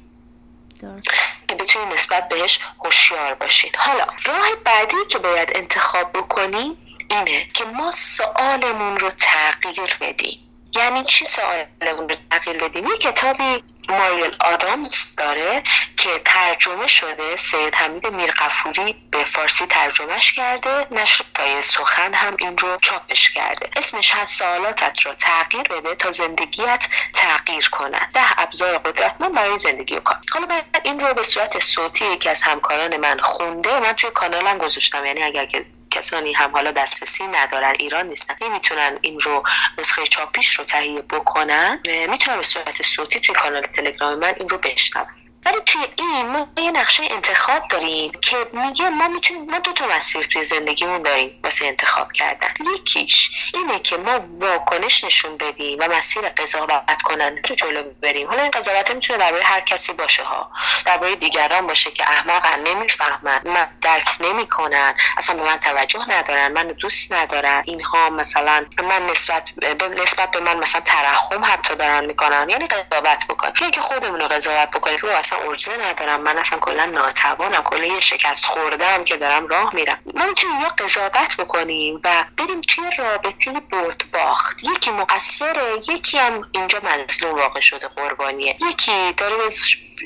E: که بتونید نسبت بهش هوشیار باشین. حالا راه بعدی که باید انتخاب بکنیم اینه که ما سوالمون رو تغییر بدیم. یعنی چی سوالمون رو تغییر بدیم؟ یه کتابی مایل آدامز داره که ترجمه شده سید حمید میرقفوری به فارسی ترجمهش کرده نشر تای سخن هم این رو چاپش کرده. اسمش هست سوالاتت رو تغییر بده تا زندگیت تغییر کنه. ده ابزار قدرتمند برای زندگی و کار. حالا من این رو به صورت صوتی یکی از همکاران من خونده من توی کانالم گذاشتم. یعنی اگر که کسانی هم حالا دسترسی ندارن ایران نیستن نمی‌تونن این رو نسخه چاپیش رو تهیه بکنن. می‌تونن به صورت صوتی توی کانال تلگرام من این رو بشنون ولی توی این ما یه نقشه انتخاب داریم که میگه ما می‌تونیم ما دو تا مسیر توی زندگیمون داریم واسه انتخاب کردن. یکیش اینه که ما واکنش نشون بدیم و مسیر قضاوت کننده رو جلو بریم. حالا این قضاوت می‌تونه درباره هر کسی باشه ها. درباره دیگران باشه که احمقن نمی‌فهمن. من درک نمی‌کنن. اصلا به من توجه ندارن. من دوست ندارن اینها مثلا من نسبت به نسبت به من مثلا ترحم حتی دارن می‌کنن. یعنی قضاوت بکنن. یا که خودمون رو قضاوت بکنیم. رو اصلا ارزه ندارم. من اصلا کلا ناتوانم کلا یه شکست خوردم که دارم راه میرم. ما می‌تونیم یا قضاوت بکنیم و بریم توی رابطه برد باخت. یکی مقصره یکی هم اینجا مظلوم واقع شده قربانیه. یکی داره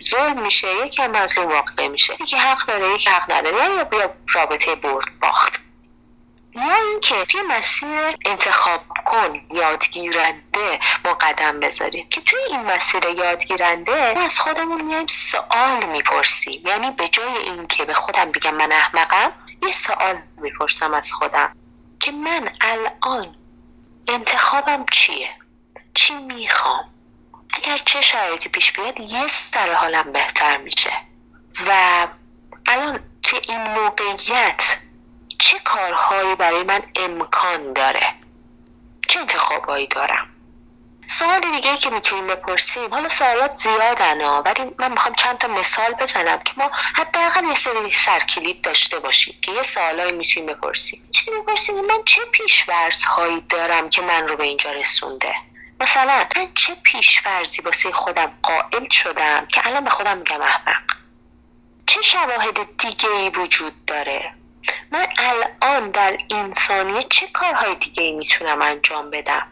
E: ظلم میشه یکی هم مظلوم واقع میشه. یکی حق داره یکی حق نداره. یا بیا رابطه برد باخت. یا اینکه توی مسیر انتخاب کن یادگیرنده ما قدم بذاریم. که توی این مسیر یادگیرنده ما از خودمون میایم سوال می‌پرسیم. یعنی به جای اینکه به خودم بگم من احمقم یه سوال می‌پرسم از خودم. که من الان انتخابم چیه؟ چی می‌خوام؟ اگر چه شرایطی پیش بیاد یه سر حالم بهتر میشه. و الان توی این موقعیت چه کارهایی برای من امکان داره؟ چه انتخابهایی دارم؟ سوال دیگه که می‌تونیم بپرسیم. حالا سوالات زیادن ها ولی من می‌خوام چند تا مثال بزنم که ما حداقل یه سری سرکلید داشته باشیم که یه سوالایی می‌تونیم بپرسیم. چی بپرسیم من چه پیشورز هایی دارم که من رو به اینجا رسونده؟ مثلا من چه پیشورزی واسه خودم قائل شدم که الان به خودم میگم احمق؟ چه شواهد دیگه ای وجود داره؟ من الان در این ثانیه چه کارهای دیگه می‌تونم انجام بدم؟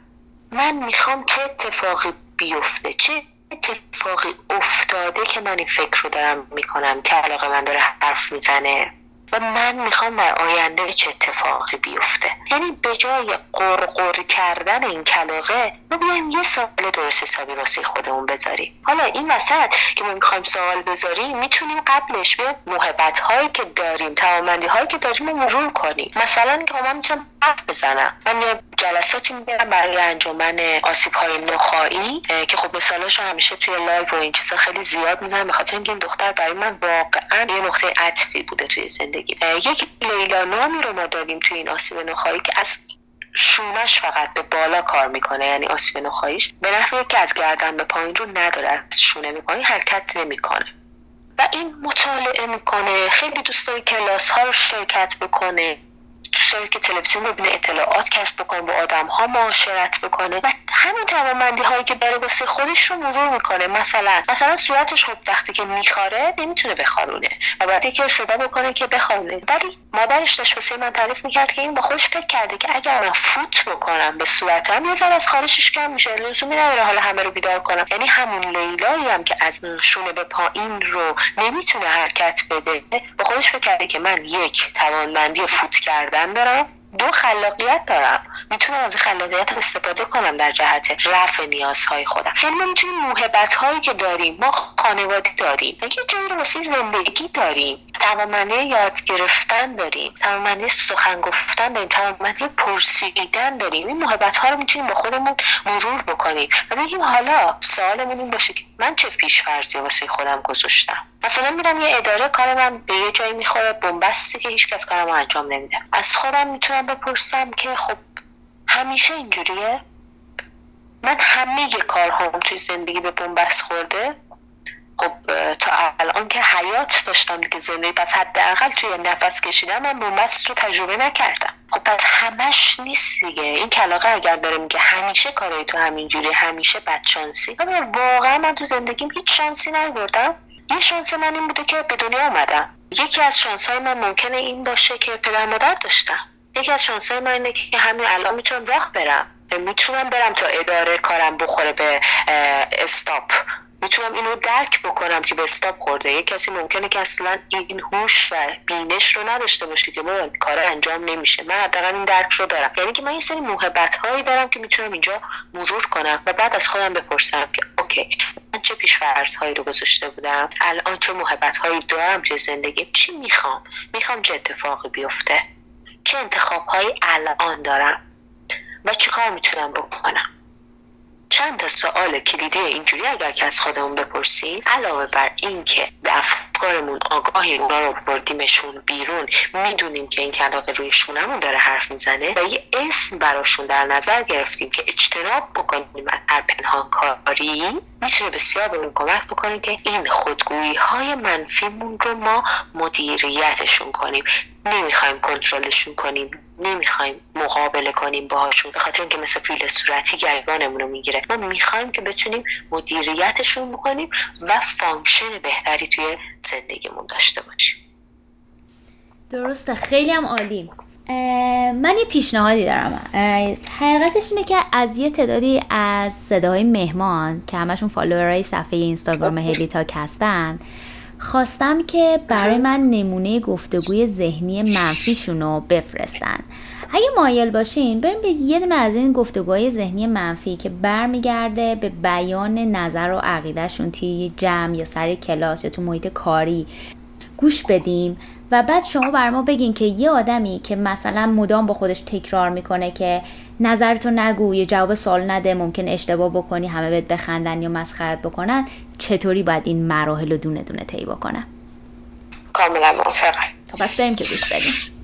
E: من می‌خوام چه اتفاقی بیفته چه اتفاقی افتاده که من این فکر رو دارم می‌کنم که علاقه من داره حرف می‌زنه؟ و من می‌خوام در آینده چه اتفاقی بیفته. یعنی به جای قرقر کردن این کلاقه ما بیایم یه سوال درست حسابی واسه خودمون بذاریم. حالا این وسط که ما می‌خوایم سوال بذاریم می‌تونیم قبلش به محبت هایی که داریم توامندی هایی که داریم رو مرور کنیم. مثلا که من می‌تونم حرف بزنم. من جلساتی می‌برم برای انجمن آسیب های نخاعی که خب مثالاش همیشه توی live و این چیزا خیلی زیاد می‌زنم به خاطر اینکه این دختر برای من واقعا یه نقطه عطفی بوده توی زندگی. یک لیلا نامی رو ما داریم توی این آسیب نخاعی که از شونش فقط به بالا کار می‌کنه یعنی آسیب نخاعیش. به نحوی که از گردن به پایین رو نداره از شونه به پایین حرکت نمی‌کنه. و این مطالعه می‌کنه خیلی دوست داره کلاس ها رو شرکت بکنه. دوست که تلویزیون ببینه اطلاعات کسب بکنه با آدم ها معاشرت بکنه و همین توانمندی هایی که داره واسه خودش رو مرور می‌کنه. مثلا مثلا صورتش خب وقتی که میخاره نمی‌تونه بخارونه و بعدی که صدا بکنه که بخارونه ولی مادرش داشت واسه من تعریف می‌کرد که این با خودش فکر کرده که اگر من فوت بکنم به صورتم یه از خارشش کم میشه. لزومی نداره حالا همه رو بیدار کنم. یعنی همون لیلایی هم که از شونه به پایین رو نمی‌تونه حرکت بده با خودش فکر کرده که من یک توانمندی فوت کردن دارم دو خلاقیت دارم. می‌تونم از خلاقیت استفاده کنم در جهت رفع نیازهای خودم. یعنی ما می‌تونیم موهبت هایی که داریم ما خانواده داریم یه جایی رو واسه زندگی داریم توانمندی یاد گرفتن داریم توانمندی سخن گفتن داریم توانمندی پرسیدن داریم. این محبت ها رو می‌تونیم با خودمون مرور بکنیم و بگیم حالا سوالمون این باشه که من چه پیشفرضی واسه خودم گذاشتم؟ مثلا میرم یه اداره کار من به یه جایی می‌خوره بنبستی که هیچکس کارم انجام نمیده. از خودم می‌تونم بپرسم که خب همیشه اینجوریه؟ من همه کارهام توی زندگی به بنبست خورده. خب تا الان که حیات داشتم دیگه زندگی پس حداقل توی نفس کشیدن من بنبست رو تجربه نکردم. خب پس همش نیست دیگه. این کلاقه اگر داره میگه همیشه کارای تو همینجوری همیشه بدشانسی واقعا من تو زندگیم هیچ شانسی نبردم یه شانس من این بوده که به دنیا آمدم یکی از شانس های من ممکنه این باشه که پدر مادر داشتم. یکی از شانس های من اینه که همین الان می‌تونم راه برم. می‌تونم برم تا اداره کارم بخوره به استاپ. می‌تونم اینو درک بکنم که به استاپ خورده. یه کسی ممکنه که اصلا این هوش و بینش رو نداشته باشه که با کار انجام نمیشه. من حداقل این درک رو دارم. یعنی که من یه سری موهبت هایی دارم که می‌تونم اینجا مرور کنم و بعد از خودم بپرسم که اوکی من چه پیشفرض هایی رو گذاشته بودم؟ الان چه موهبت هایی دارم توی زندگی چی می‌خوام؟ می‌خوام چه اتفاقی بیفته؟ چه انتخاب هایی الان دارم و چه کار می‌تونم بکنم؟ چند تا سوال کلیدی اینجوری اگر که از خودمون بپرسیم علاوه بر اینکه به افکارمون آگاهی اونا رو بردیمشون بیرون. می‌دونیم که این کلاقه روی شونمون داره حرف می‌زنه و یه اسم براشون در نظر گرفتیم که اجتناب بکنیم از هر پنهانکاری می‌تونه بسیار بهمون کمک بکنه که این خودگویی های منفیمون رو ما مدیریتشون کنیم. نمی‌خوایم کنترلشون کنیم. نمی‌خوایم مقابله کنیم باهاشون. به خاطر اینکه مثل فیل صورتی گریبانمون رو می‌گیره. ما می‌خوایم که بتونیم مدیریتشون بکنیم و function بهتری توی زندگیمون داشته باشیم.
A: درسته خیلی هم عالی. من یه پیشنهادی دارم. حقیقتش اینه که از یه تعدادی از صداهای مهمان که همشون follower های صفحه اینستاگرام هلیتاک هستن خواستم که برای من نمونه گفتگوی ذهنی منفیشون رو بفرستن. اگه مایل باشین بریم به یه دونه از این گفتگوهای ذهنی منفی که برمیگرده به بیان نظر و عقیدهشون توی جمع یا سر کلاس یا تو محیط کاری. گوش بدیم و بعد شما بر ما بگین که یه آدمی که مثلا مدام با خودش تکرار می‌کنه که نظرتو نگو یه جواب سوال نده ممکن اشتباه بکنی همه بهت بخندن یا مسخرت بکنن چطوری باید این مراحل رو دونه دونه طی بکنن
E: کاملا موافقم.
A: خب پس بریم که گوش بدیم.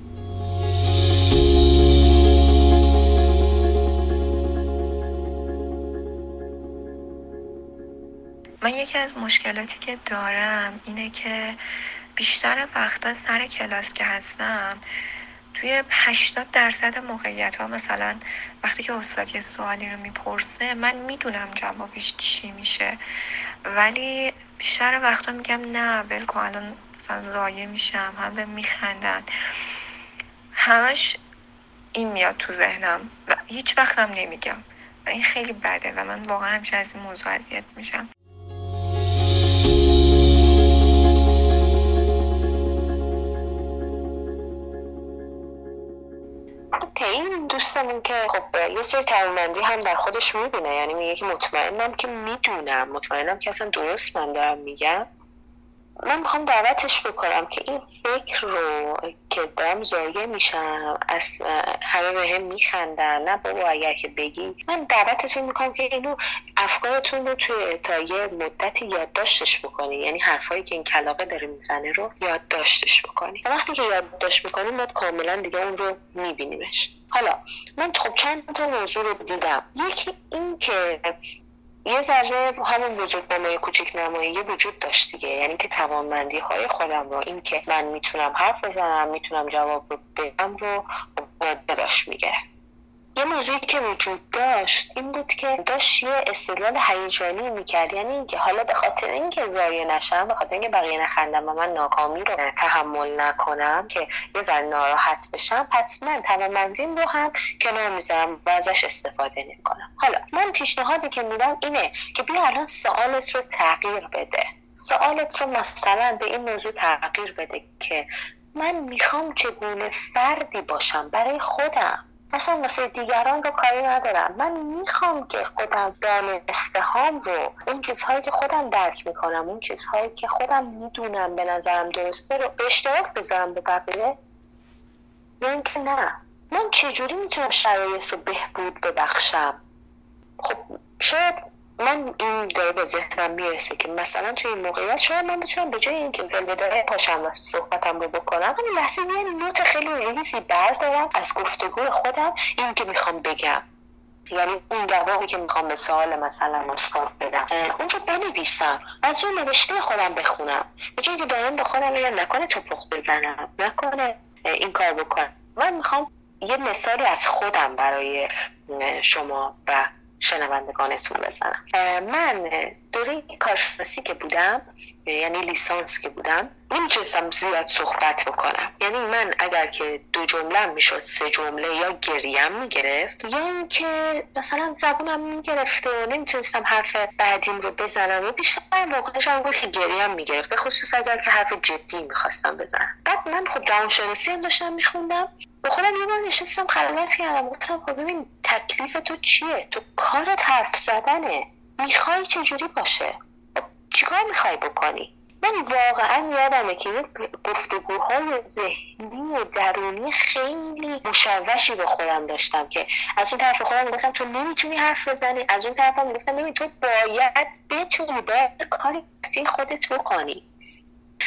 C: من یکی از مشکلاتی که دارم اینه که بیشتر وقتا سر کلاس که هستم توی 80 درصد موقعیت ها مثلا وقتی که استاد یه سوالی رو می‌پرسه من می‌دونم جوابش چی میشه. ولی بیشتر وقتا میگم نه ول کن الان مثلا زایه میشم همه میخندن. همش این میاد تو ذهنم و هیچ وقتم نمیگم. و این خیلی بده و من واقعا همیشه از این موضوع اذیت میشم.
E: این دوستمون که خب یه سری توانمندی هم در خودش می‌بینه. یعنی میگه که مطمئنم که می‌دونم. مطمئنم که اصلا درست من دارم میگم. من می‌خوام دعوتش بکنم که این فکر رو که دارم زایه میشم از همه به هم میخندن نه بابا اگر که بگی. من دعوتتون می‌کنم که اینو افکارتون رو توی تا یه مدتی یادداشتش بکنی. یعنی حرفایی که این کلاقه داره می‌زنه رو یادداشتش بکنی. و وقتی که یادداشت می‌کنی ما کاملا دیگه اون رو میبینیمش. حالا من خب چند تا موضوع رو دیدم. یکی این که یه ذره همون وجود نمایی کوچک نمایی وجود داشت دیگه. یعنی که توانمندی های خودم رو این که من می‌تونم حرف بزنم می‌تونم جواب رو بدم رو داشت می‌گرفت. یه موضوعی که وجود داشت این بود که داشت یه استدلال هیجانی می‌کرد. یعنی اینکه حالا به خاطر اینکه زایه نشم به خاطر اینکه بقیه نخندم و من ناکامی رو تحمل نکنم که یه ذره ناراحت بشم پس من توانمندیم رو هم کنار می‌ذارم و ازش استفاده نمی‌کنم. حالا من پیشنهادی که میدم اینه که بیا الان سوالت رو تغییر بده. سوالت رو مثلا به این موضوع تغییر بده که من می‌خوام چگونه فردی باشم برای خودم. اصلا واسه دیگران رو کاری ندارم. من می‌خوام که خودم دانسته هام رو اون چیزهایی که خودم درک می‌کنم اون چیزهایی که خودم می‌دونم به نظرم درسته رو به اشتراک بذارم به بقیه. یا که نه. من چجوری می‌تونم شرایط رو بهبود ببخشم؟ خب شاید من این داره به ذهنم می‌رسه که مثلا توی این موقعیت شاید من بتونم به جای اینکه ولوده پاشم و صحبتم رو بکنم همین لحظه یه نوت خیلی ریزی بردارم از گفتگوی خودم این که می‌خوام بگم. یعنی اون جوابی که می‌خوام به سوال مثلا استاد بدم. اون رو بنویسم از اون نوشته خودم بخونم. به جایی که دارم به خودم بگم نکنه توپخ بزنم نکنه این کار بکنم. من می‌خوام یه مثالی از خودم برای شما و شنوندگانتون بزنم. من دوره کارشناسی که بودم یعنی لیسانس که بودم نمی‌تونستم زیاد صحبت بکنم. یعنی من اگر که دو جمله می‌شد سه جمله یا گریم می‌گرفت یا اینکه مثلا زبونم می‌گرفت و نمی‌تونستم حرف بعدیم رو بزنم و بیشتر واقعش هم که گریم می‌گرفت. به خصوص اگر که حرف جدی می‌خواستم بزنم. بعد من خب روانشناسی هم داشتم میخوندم. به خودم یه بار نشستم خلوت کردم گفتم خب ببین تکلیف تو چیه؟ تو کارت حرف زدنه. می‌خوای چجوری باشه؟ خب چیکار می‌خوای بکنی؟ من واقعا یادمه که یک گفتگوهای ذهنی و درونی خیلی مشوشی به خودم داشتم که از اون طرف خودم می‌گفتم تو نمی‌تونی حرف بزنی از اون طرف هم می‌گفتم تو باید بتونی باید کاری خودت بکنی.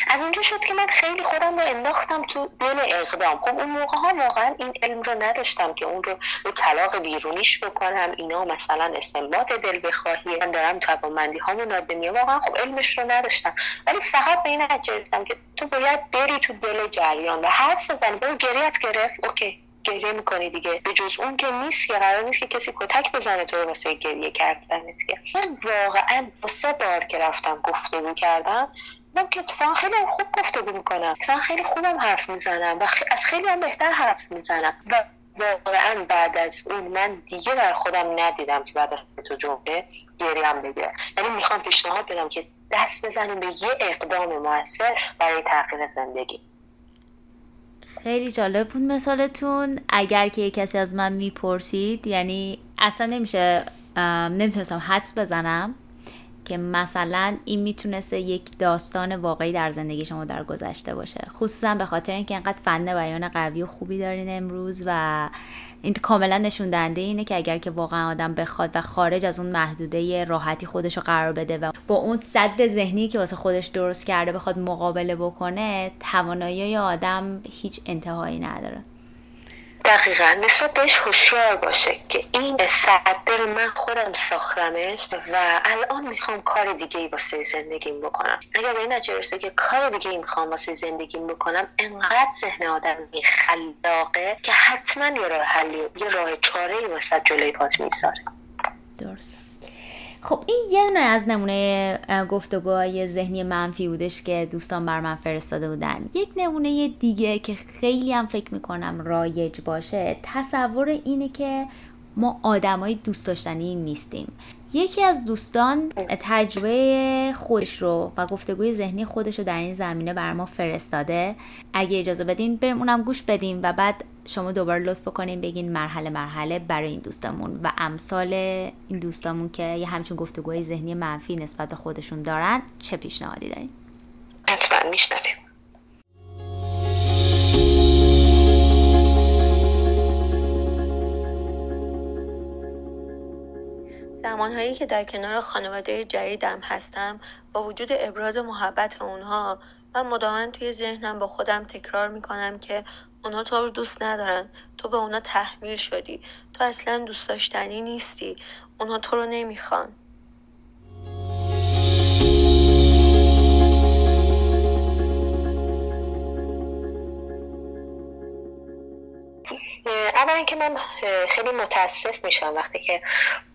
E: از اونجا شد که من خیلی خودم رو انداختم تو دل اقدام. خب اون موقع ها واقعا این علم رو نداشتم که اون رو رو طلاق بیرونیش بکنم اینا مثلا استنباط دل بخواهی من دارم توانمندی هامو نادمیه واقعا خب علمش رو نداشتم. ولی فقط به این نتیجه که تو باید بری تو دل جریان و حرف بزنی. برو گریت گرفت. اوکی گریه می‌کنی دیگه. به جز اون که نیست که قرار نیست که کسی کتک بزنه تو واسه گریه کردنت که. من واقعا سه بار که رفتم گفتگو کردم من که اتفاقا خیلی خوب گفتگو می‌کنم. اتفاقا خیلی خوبم حرف می‌زنم و از خیلی هم بهتر حرف می‌زنم. و واقعا بعد از اون من دیگه در خودم ندیدم که بعد از تو جمله گریم بگیره یعنی می‌خوام پیشنهاد بدم که دست بزنیم به یه اقدام موثر برای تغییر زندگی.
A: خیلی جالب بود مثالتون. اگر که کسی از من می‌پرسید یعنی اصلا نمیشه نمی‌تونستم حدس بزنم. که مثلا این می‌تونسته یک داستان واقعی در زندگی شما در گذشته باشه. خصوصا به خاطر اینکه انقدر فن بیان قوی و خوبی دارین امروز و این کاملا نشون دهنده اینه که اگر که واقعا آدم بخواد و خارج از اون محدوده راحتی خودش رو قرار بده و با اون صد ذهنی که واسه خودش درست کرده بخواد مقابله بکنه توانایی آدم هیچ انتهایی نداره.
E: دقیقا. نسبت بهش هوشیار باشه که این صدر من خودم ساختمش و الان می‌خوام کار دیگه ای واسه زندگیم بکنم. اگر به این نتیجه که کار دیگه ای می‌خوام واسه زندگیم بکنم انقدر ذهن آدم خلاقه که حتما یه راه حلی یه راه چاره ای واسه جلوی پات می‌ذاره
A: درست خب این یه دونه از نمونه گفتگوهای ذهنی منفی بودش که دوستان بر من فرستاده بودن. یک نمونه دیگه که خیلی هم فکر می‌کنم رایج باشه تصور اینه که ما آدمای دوست داشتنی نیستیم. یکی از دوستان تجربه خودش رو و گفتگوی ذهنی خودش رو در این زمینه بر ما فرستاده. اگه اجازه بدین بریم اونم گوش بدیم و بعد شما دوباره لطف بکنین بگین مرحله مرحله برای این دوستمون و امثال این دوستامون که یه همچون گفتگوی ذهنی منفی نسبت به خودشون دارن چه پیشنهادی دارین؟
E: حتما میشنویم.
C: زمانهایی که در کنار خانواده جدیدم هستم با وجود ابراز محبت اونها من مداوما توی ذهنم با خودم تکرار می‌کنم که اونها تو رو دوست ندارن. تو به اونا تحمیل شدی. تو اصلا دوست داشتنی نیستی. اونها تو رو نمی‌خوان.
E: اینکه من خیلی متاسف میشم وقتی که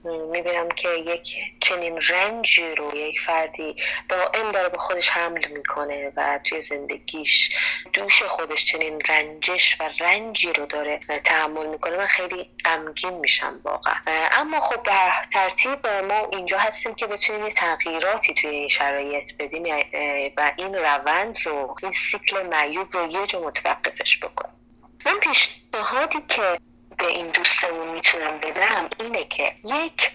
E: می‌بینم که یک چنین رنجی رو یک فردی دائم داره به خودش حمل می‌کنه و توی زندگیش دوش خودش چنین رنجش و رنجی رو داره تحمل می‌کنه من خیلی غمگین میشم واقعا. اما خب در ترتیب ما اینجا هستیم که بتونیم تغییراتی توی این شرایط بدیم و این روند رو این سیکل معیوب رو یه جا متوقفش بکنیم. من پیشنهادی که به این دوستمون می‌تونم بدم اینه که یک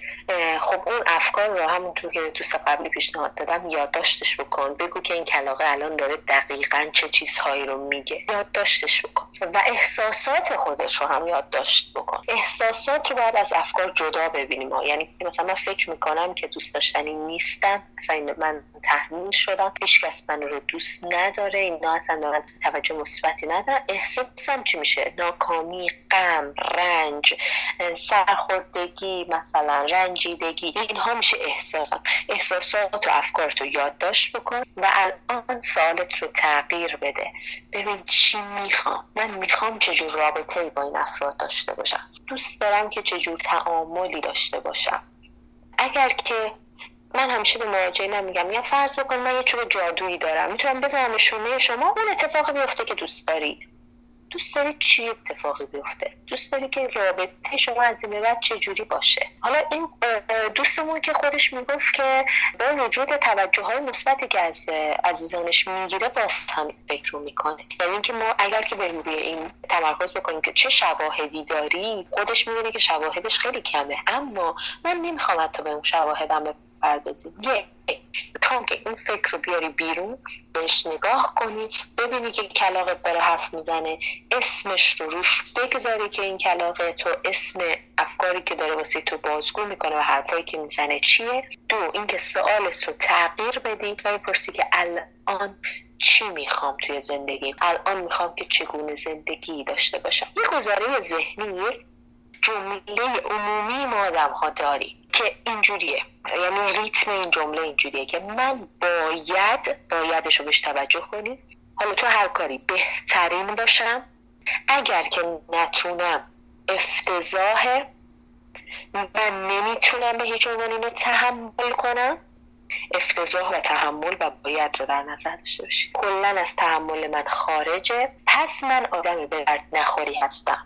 E: خب اون افکار رو همونطور که دوست قبلی پیشنهاد دادم یادداشتش بکن. بگو که این کلاقه الان داره دقیقا چه چیزهایی رو میگه. یادداشتش بکن. و احساسات خودش رو هم یادداشت بکن. احساسات رو باید از افکار جدا ببینیم. یعنی مثلا من فکر می‌کنم که دوست داشتنی نیستم. مثلا من تحمیل شدم. هیچکس من رو دوست نداره. اینا اصلا توجه مثبتی ندارن. احساسم چی میشه؟ ناکامی غم رنج سرخوردگی مثلا رنجیدگی اینها میشه احساسم احساسات و افکارت رو یادداشت بکن و الان سوالت رو تغییر بده. ببین چی می‌خوام؟ من می‌خوام چجور رابطه با این افراد داشته باشم؟ دوست دارم که چجور تعاملی داشته باشم. اگر که من همیشه به مراجعه نمیگم یا فرض بکن من یه چوب جادویی دارم. می‌تونم بزنم شونه شما اون اتفاق بیفته که دوست دارید. دوست داری چی اتفاقی بیفته؟ دوست داری که رابطه شما از این بعد چه جوری باشه؟ حالا این دوستمون که خودش می‌گفت که با وجود توجه های مثبتی که از عزیزانش می‌گیره باز هم فکر رو می‌کنه. یعنی اینکه ما اگر که بریم روی این تمرکز بکنیم که چه شواهدی داری خودش می‌بینه که شواهدش خیلی کمه. اما من نمی‌خوام حتی به اون شواهدم بپردازیم. می‌خوام که این فکر رو بیاری بیرون بهش نگاه کنی ببینی که کلاقت داره حرف می‌زنه اسمش رو روش بگذاری که این کلاقه تو اسم افکاری که داره واسه تو بازگو می‌کنه و حرفایی که می‌زنه چیه؟ دو اینکه سوالت رو تغییر بدی. و بپرسی که الان چی می‌خوام توی زندگی الان می‌خوام که چگونه زندگی داشته باشم؟ یه گزاره ذهنی جمله عمومی ما آدم ها داریم که اینجوریه. یعنی ریتم این جمله اینجوریه که من باید بایدش رو بهش توجه کنیم. حالا تو هر کاری بهترین باشم. اگر که نتونم افتضاح من نمی‌تونم به هیچ عنوان اینو تحمل کنم افتضاح و تحمل و باید رو در نظر داشته باشی کلا از تحمل من خارجه. پس من آدم به درد نخوری هستم.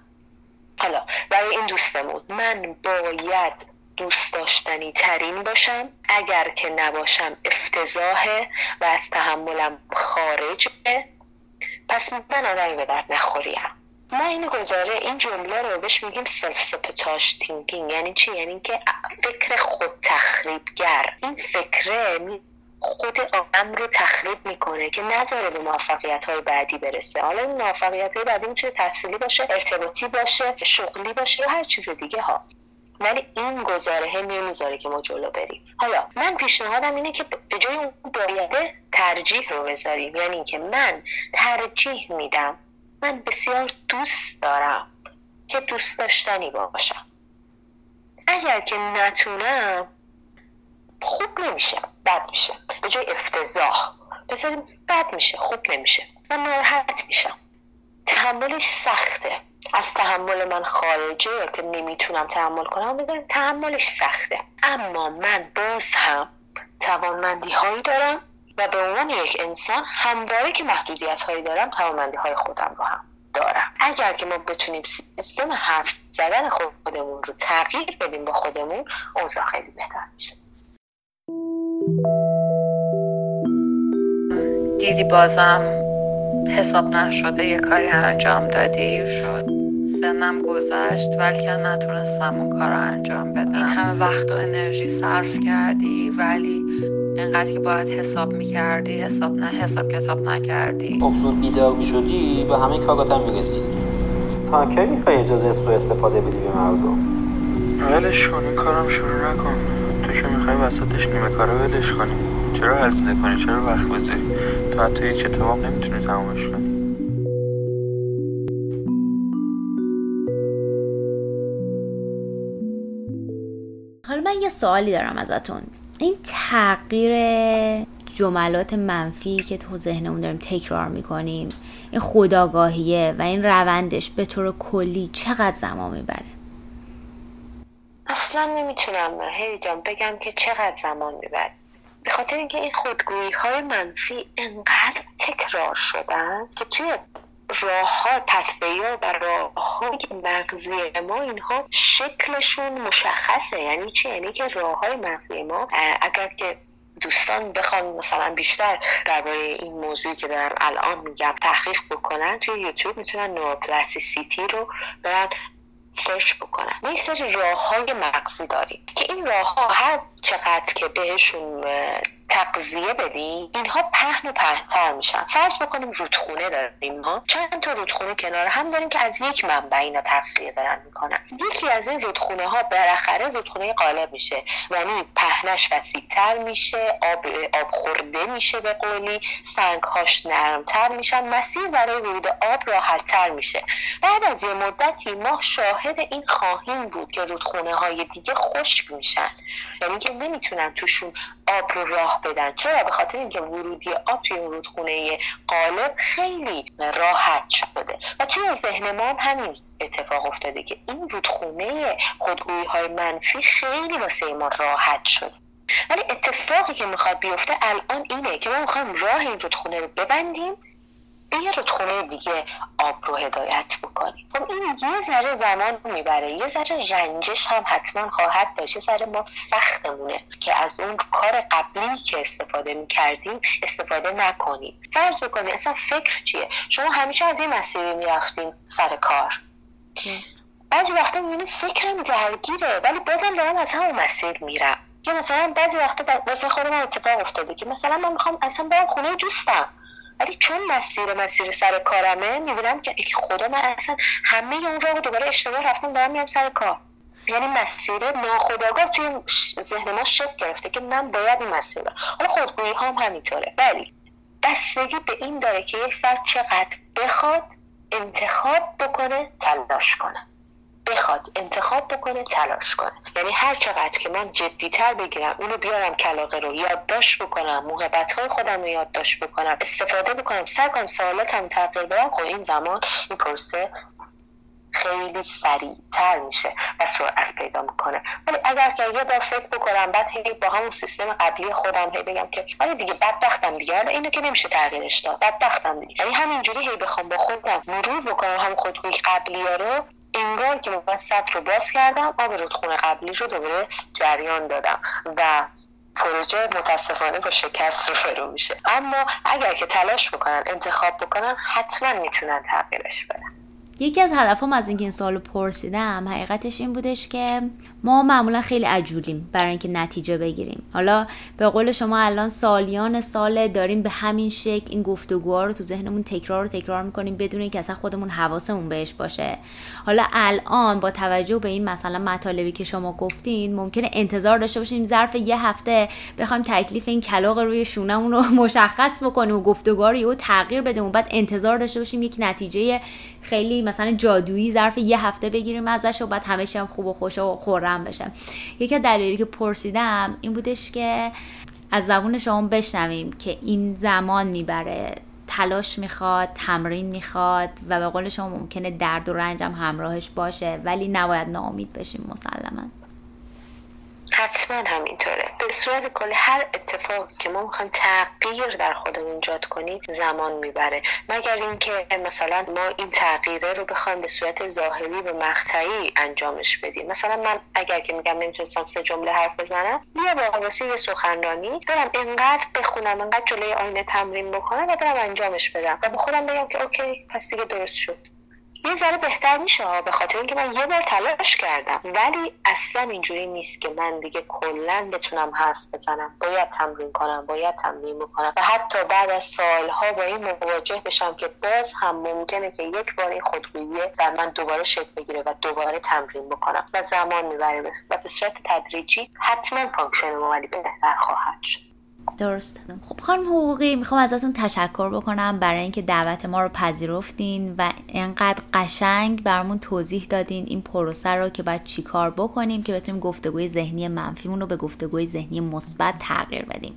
E: حالا برای این دوستمون من باید دوست داشتنی ترین باشم. اگر که نباشم افتضاحه و از تحملم خارجه. پس من آدمی به درد نخوریم. ما این گزاره این جمله رو بهش میگیم self-sabotage thinking یعنی چی؟ یعنی که فکر خود تخریبگر این فکره خود آدم رو تخریب می‌کنه که نذاره به موفقیت های بعدی برسه. حالا این موفقیت های بعدی می‌تونه تحصیلی باشه ارتباطی باشه شغلی باشه یا هر چیز دیگه ها. ولی این گزاره می‌ذاره که ما جلو بریم. حالا من پیشنهادم اینه که به جای اون بایده ترجیح رو بذاریم. یعنی اینکه من ترجیح میدم. من بسیار دوست دارم که دوست داشتنی باشم. اگر که نتونم خوب نمیشه بد میشه. به جای افتضاح. بذاریم بد میشه خوب نمیشه. من ناراحت میشم. تحملش سخته. از تحمل من خارجه که نمی‌تونم تحمل کنم بذاریم تحملش سخته. اما من باز هم توانمندی هایی دارم و به عنوان یک انسان همواره که محدودیت هایی دارم توانمندی های خودم رو هم دارم. اگر که ما بتونیم سیستم حرف زدن خودمون رو تغییر بدیم با خودمون اوضاع خیلی بهتر میشه.
D: دیدی بازم حساب نشده یه کاری انجام دادی؟ شد. سنم گذشت ولی نتونستم اون کار رو انجام بدم. این همه وقت و انرژی صرف کردی ولی اینقدر که باید حساب می‌کردی حساب نه حساب کتاب نکردی.
F: خب زود بیدار شدی به همه کارات هم می‌رسی تا کی می‌خوای اجازه سوء استفاده بدی به مردم؟
B: ولش کن این کارم شروع نکن. تو که می‌خوای وسطش نیمه کاره ولش کنی. چرا هزینه کنی چرا وقت بذاری تو حتی یک کتاب نمی‌تونی تمامش کنی.
A: حالا من یه سوالی دارم ازتون. این تغییر جملات منفی که تو ذهنمون داریم تکرار می‌کنیم این خداگاهیه و این روندش به طور کلی چقدر زمان می‌بره؟
E: اصلا نمی‌تونم. هی جان بگم که چقدر زمان می‌بره. به خاطر اینکه این خودگویی های منفی انقدر تکرار شدن که توی راه ها ها و راه های مغزی ما اینها شکلشون مشخصه یعنی چی؟ یعنی که راه های مغزی ما اگر که دوستان بخوان مثلا بیشتر درباره این موضوعی که دارم الان میگم تحقیق بکنن توی یوتیوب می‌تونن نوروپلاسیسیتی رو برن سرچ بکنن. ما یک سری راه های مغزی داریم که این راه ها هر چقدر که بهشون تقضیه بدیم اینها پهن و پهنتر میشن. فرض بکنیم رودخونه داریم ما. چند تا رودخونه کنار هم داریم که از یک منبع اینا تغذیه دارن می‌کنن. یکی از این رودخونه ها بالاخره رودخونه قالب میشه. یعنی پهنش وسیعتر میشه آب آب خورده میشه به قولی سنگ هاش نرمتر میشن. مسیر برای ورود آب راحتتر میشه. بعد از یه مدتی ما شاهد این خواهیم بود که رودخونه های دیگه خشک میشن. یعنی که نمی‌تونن توشون آب رو راه بدن. چرا؟ به خاطر اینکه ورودی آب توی اون رودخونه قالب خیلی راحت شده. و توی ذهن ما همین اتفاق افتاده که این رودخونه خودگویی های منفی خیلی واسه ما راحت شده. ولی اتفاقی که می‌خواد بیفته الان اینه که ما می‌خوایم راه این رودخونه رو ببندیم یه رودخونه دیگه آب رو هدایت بکنیم خب این یه ذره زمان می‌بره. یه ذره رنجش هم حتما خواهد داشت. یه ذره ما سختمونه که از اون کار قبلی که استفاده می‌کردیم استفاده نکنیم. فرض بکنیم اصلا فکر چیه؟ شما همیشه از این مسیری می‌رفتیم سر کار. بعضی وقتا می‌بینیم فکرم درگیره ولی بازم دارم از همون مسیر میرم. یا مثلا بعضی وقتا واسه خودم اتفاق افتاده که مثلا من می‌خوام اصلا برم خونه دوستم. ولی چون مسیر مسیر سر کارمه می‌بینم که خدا من اصلا همه اون رو دوباره اشتباه رفتم دارم میام سر کار. یعنی مسیر ناخداگاه توی ذهن ما شکل گرفته که من باید این مسیر حالا خودگویی هم همینطوره. ولی بستگی به این داره که یک فرد چقدر بخواد انتخاب بکنه تلاش کنه. بخواد انتخاب بکنه تلاش کنه. یعنی هر چقدر که من جدیتر بگیرم اونو بیارم کلاقه رو یادداشت بکنم محبت های خودم رو یادداشت بکنم استفاده بکنم. سعی کنم سوالاتم تغییر بدم. خب این زمان این پروسه خیلی سریعتر میشه و سرعت پیدا می‌کنه. ولی اگر که یه بار فکر بکنم بعد هی با همون سیستم قبلی خودم هی بگم که آره دیگه بدبختم دیگه. حالا اینو که نمیشه تغییرش داد. بدبختم دیگه. یعنی همینجوری هی بخوام با خودم مرور بکنم هم خودگویی قبلی رو. انگار که من سطر رو باز کردم آب رودخونه قبلی رو دوباره جریان دادم و پروژه متاسفانه با شکست رو فرو میشه. اما اگر که تلاش بکنن انتخاب بکنن حتما می‌تونن تغییرش بدن.
A: یکی از هدفم از اینکه این سوالو پرسیدم حقیقتش این بودش که ما معمولا خیلی عجولیم برای اینکه نتیجه بگیریم. حالا به قول شما الان سالیان سال داریم به همین شکل این گفتگوها رو تو ذهنمون تکرار و تکرار می‌کنیم بدون اینکه اصلا خودمون حواسمون بهش باشه. حالا الان با توجه به این مثلا مطالبی که شما گفتین ممکنه انتظار داشته باشیم ظرف یه هفته بخوایم تکلیف این کلاق روی شونمون رو مشخص بکنیم و گفتگوها رو تغییر بدیم بعد انتظار داشته باشیم یک نتیجه خیلی مثلا جادویی ظرف یه هفته بگیریم ازش و بعد همه هم خوب و خوش و خورم. بشه یکی دلایلی که پرسیدم این بودش که از زبون شما بشنویم که این زمان می‌بره. تلاش می‌خواد تمرین می‌خواد و به قول شما ممکنه درد و رنج هم همراهش باشه ولی نباید ناامید بشیم مسلما.
E: حتما همینطوره. به صورت کلی هر اتفاقی که ما می‌خوایم تغییر در خودمون ایجاد کنیم زمان می‌بره. مگر اینکه مثلا ما این تغییره رو بخوایم به صورت ظاهری و مقطعی انجامش بدیم. مثلا من اگر که میگم نمی‌تونستم سه جمله حرف بزنم یه واسه یه سخنرانی برم اینقدر بخونم اینقدر جلوی آینه تمرین بکنم و برم انجامش بدم و به خودم بگم که اوکی پس دیگه درست شد. یه ذره بهتر میشه به خاطر اینکه من یه بار تلاش کردم. ولی اصلا اینجوری نیست که من دیگه کلا بتونم حرف بزنم. باید تمرین کنم باید تمرین بکنم. و حتی بعد از سالها با این مواجه بشم که باز هم ممکنه که یک بار این خودگویی در من دوباره شکل بگیره و دوباره تمرین بکنم. و زمان می‌بره. و به صورت تدریجی حتما function ولی بهتر خواهد شد.
A: درست خب خانم حقوقی می‌خوام ازتون تشکر بکنم برای اینکه دعوت ما رو پذیرفتین و انقدر قشنگ برامون توضیح دادین این پروسه رو که باید چیکار بکنیم که بتونیم گفتگوی ذهنی منفیمون رو به گفتگوی ذهنی مثبت تغییر بدیم.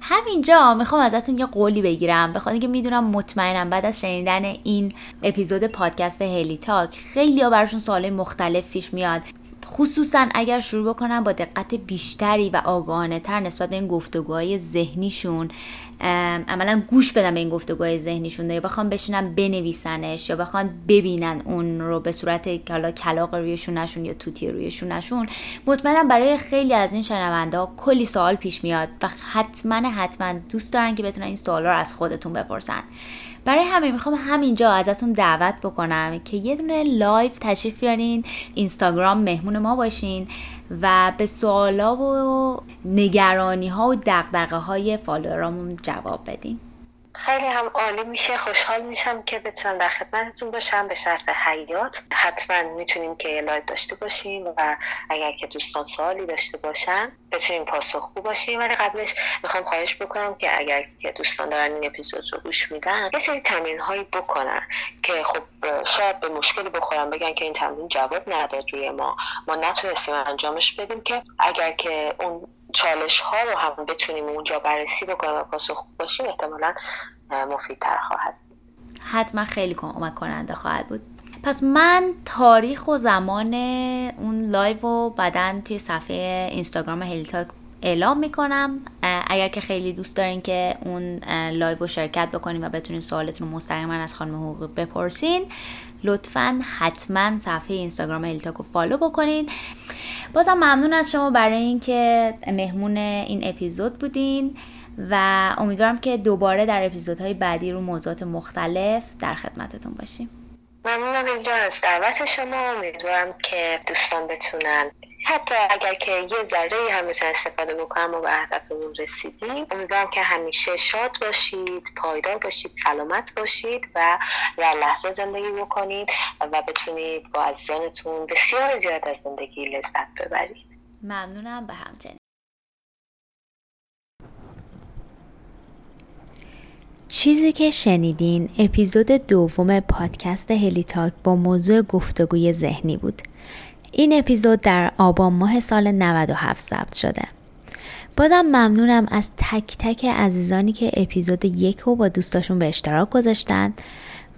A: همینجا می‌خوام ازتون یه قولی بگیرم. بخاطر اینکه می‌دونم مطمئنم بعد از شنیدن این اپیزود پادکست هلی تاک خیلی ها براشون سوال مختلف پیش میاد. خصوصا اگر شروع بکنن با دقت بیشتری و آگاهانه تر نسبت به این گفتگوهای ذهنیشون عملا گوش بدن به این گفتگوهای ذهنیشون یا بخوان بشینن بنویسنش یا بخوان ببینن اون رو به صورت حالا کلاق روی شونشون یا توتی روی شونشون مطمئنم برای خیلی از این شنونده ها کلی سوال پیش میاد و حتما حتما دوست دارن که بتونن این سوال رو از خودتون بپرسن. برای همه می‌خوام همینجا ازتون دعوت بکنم که یه دونه live تشریف بیارین اینستاگرام مهمون ما باشین و به سوالا و نگرانی ها و دغدغه های follower امون جواب بدین.
E: خیلی هم عالی میشه خوشحال میشم که بتونم در خدمتتون باشم. به شرط حیات حتما می‌تونیم که live داشته باشیم و اگر که دوستان سوالی داشته باشن بتونیم پاسخگو باشیم. ولی قبلش می‌خوام خواهش بکنم که اگر که دوستان دارن این اپیزود رو گوش میدن یه سری تمرین هایی بکنن که خب شاید به مشکلی بخورن بگن که این تمرین جواب نداد روی ما. ما نتونستیم انجامش بدیم که اگر که اون چالش ها رو هم بتونیم اونجا بررسی بکنیم و پاسخ باشیم احتمالا مفیدتر خواهد
A: حتما خیلی کمک کننده خواهد بود. پس من تاریخ و زمان اون live و بعدا توی صفحه اینستاگرام هلیتاک اعلام می‌کنم. اگر که خیلی دوست دارین که اون live رو شرکت بکنین و بتونین سوالتون رو مستقیما از خانم حقوق بپرسین لطفا حتما صفحه اینستاگرام هلیتاک رو follow بکنین. بازم ممنون از شما برای اینکه مهمون این اپیزود بودین و امیدوارم که دوباره در اپیزودهای بعدی رو موضوعات مختلف در خدمتتون باشیم.
E: ممنونم اینجا از دعوت شما. امیدوارم که دوستان بتونن. حتی اگر که یه ذره هم بتونن استفاده بکنم و به هدفمون رسیدیم. امیدوارم که همیشه شاد باشید پایدار باشید سلامت باشید و در لحظه زندگی بکنید و بتونید با عزیزانتون بسیار زیاد از زندگی لذت ببرید.
A: ممنونم. به همچنین. چیزی که شنیدین اپیزود دوم پادکست هلیتاک با موضوع گفتگوی ذهنی بود. این اپیزود در آبان ماه سال 97 ثبت شده. بازم ممنونم از تک تک عزیزانی که اپیزود یک رو با دوستاشون به اشتراک گذاشتن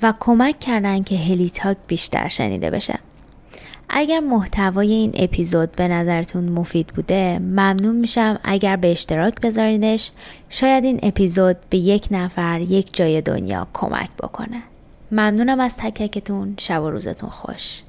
A: و کمک کردن که هلیتاک بیشتر شنیده بشه. اگر محتوای این اپیزود به نظرتون مفید بوده ممنون میشم. اگر به اشتراک بذاریدش شاید این اپیزود به یک نفر یک جای دنیا کمک بکنه. ممنونم از تک تکتون شب و روزتون خوش.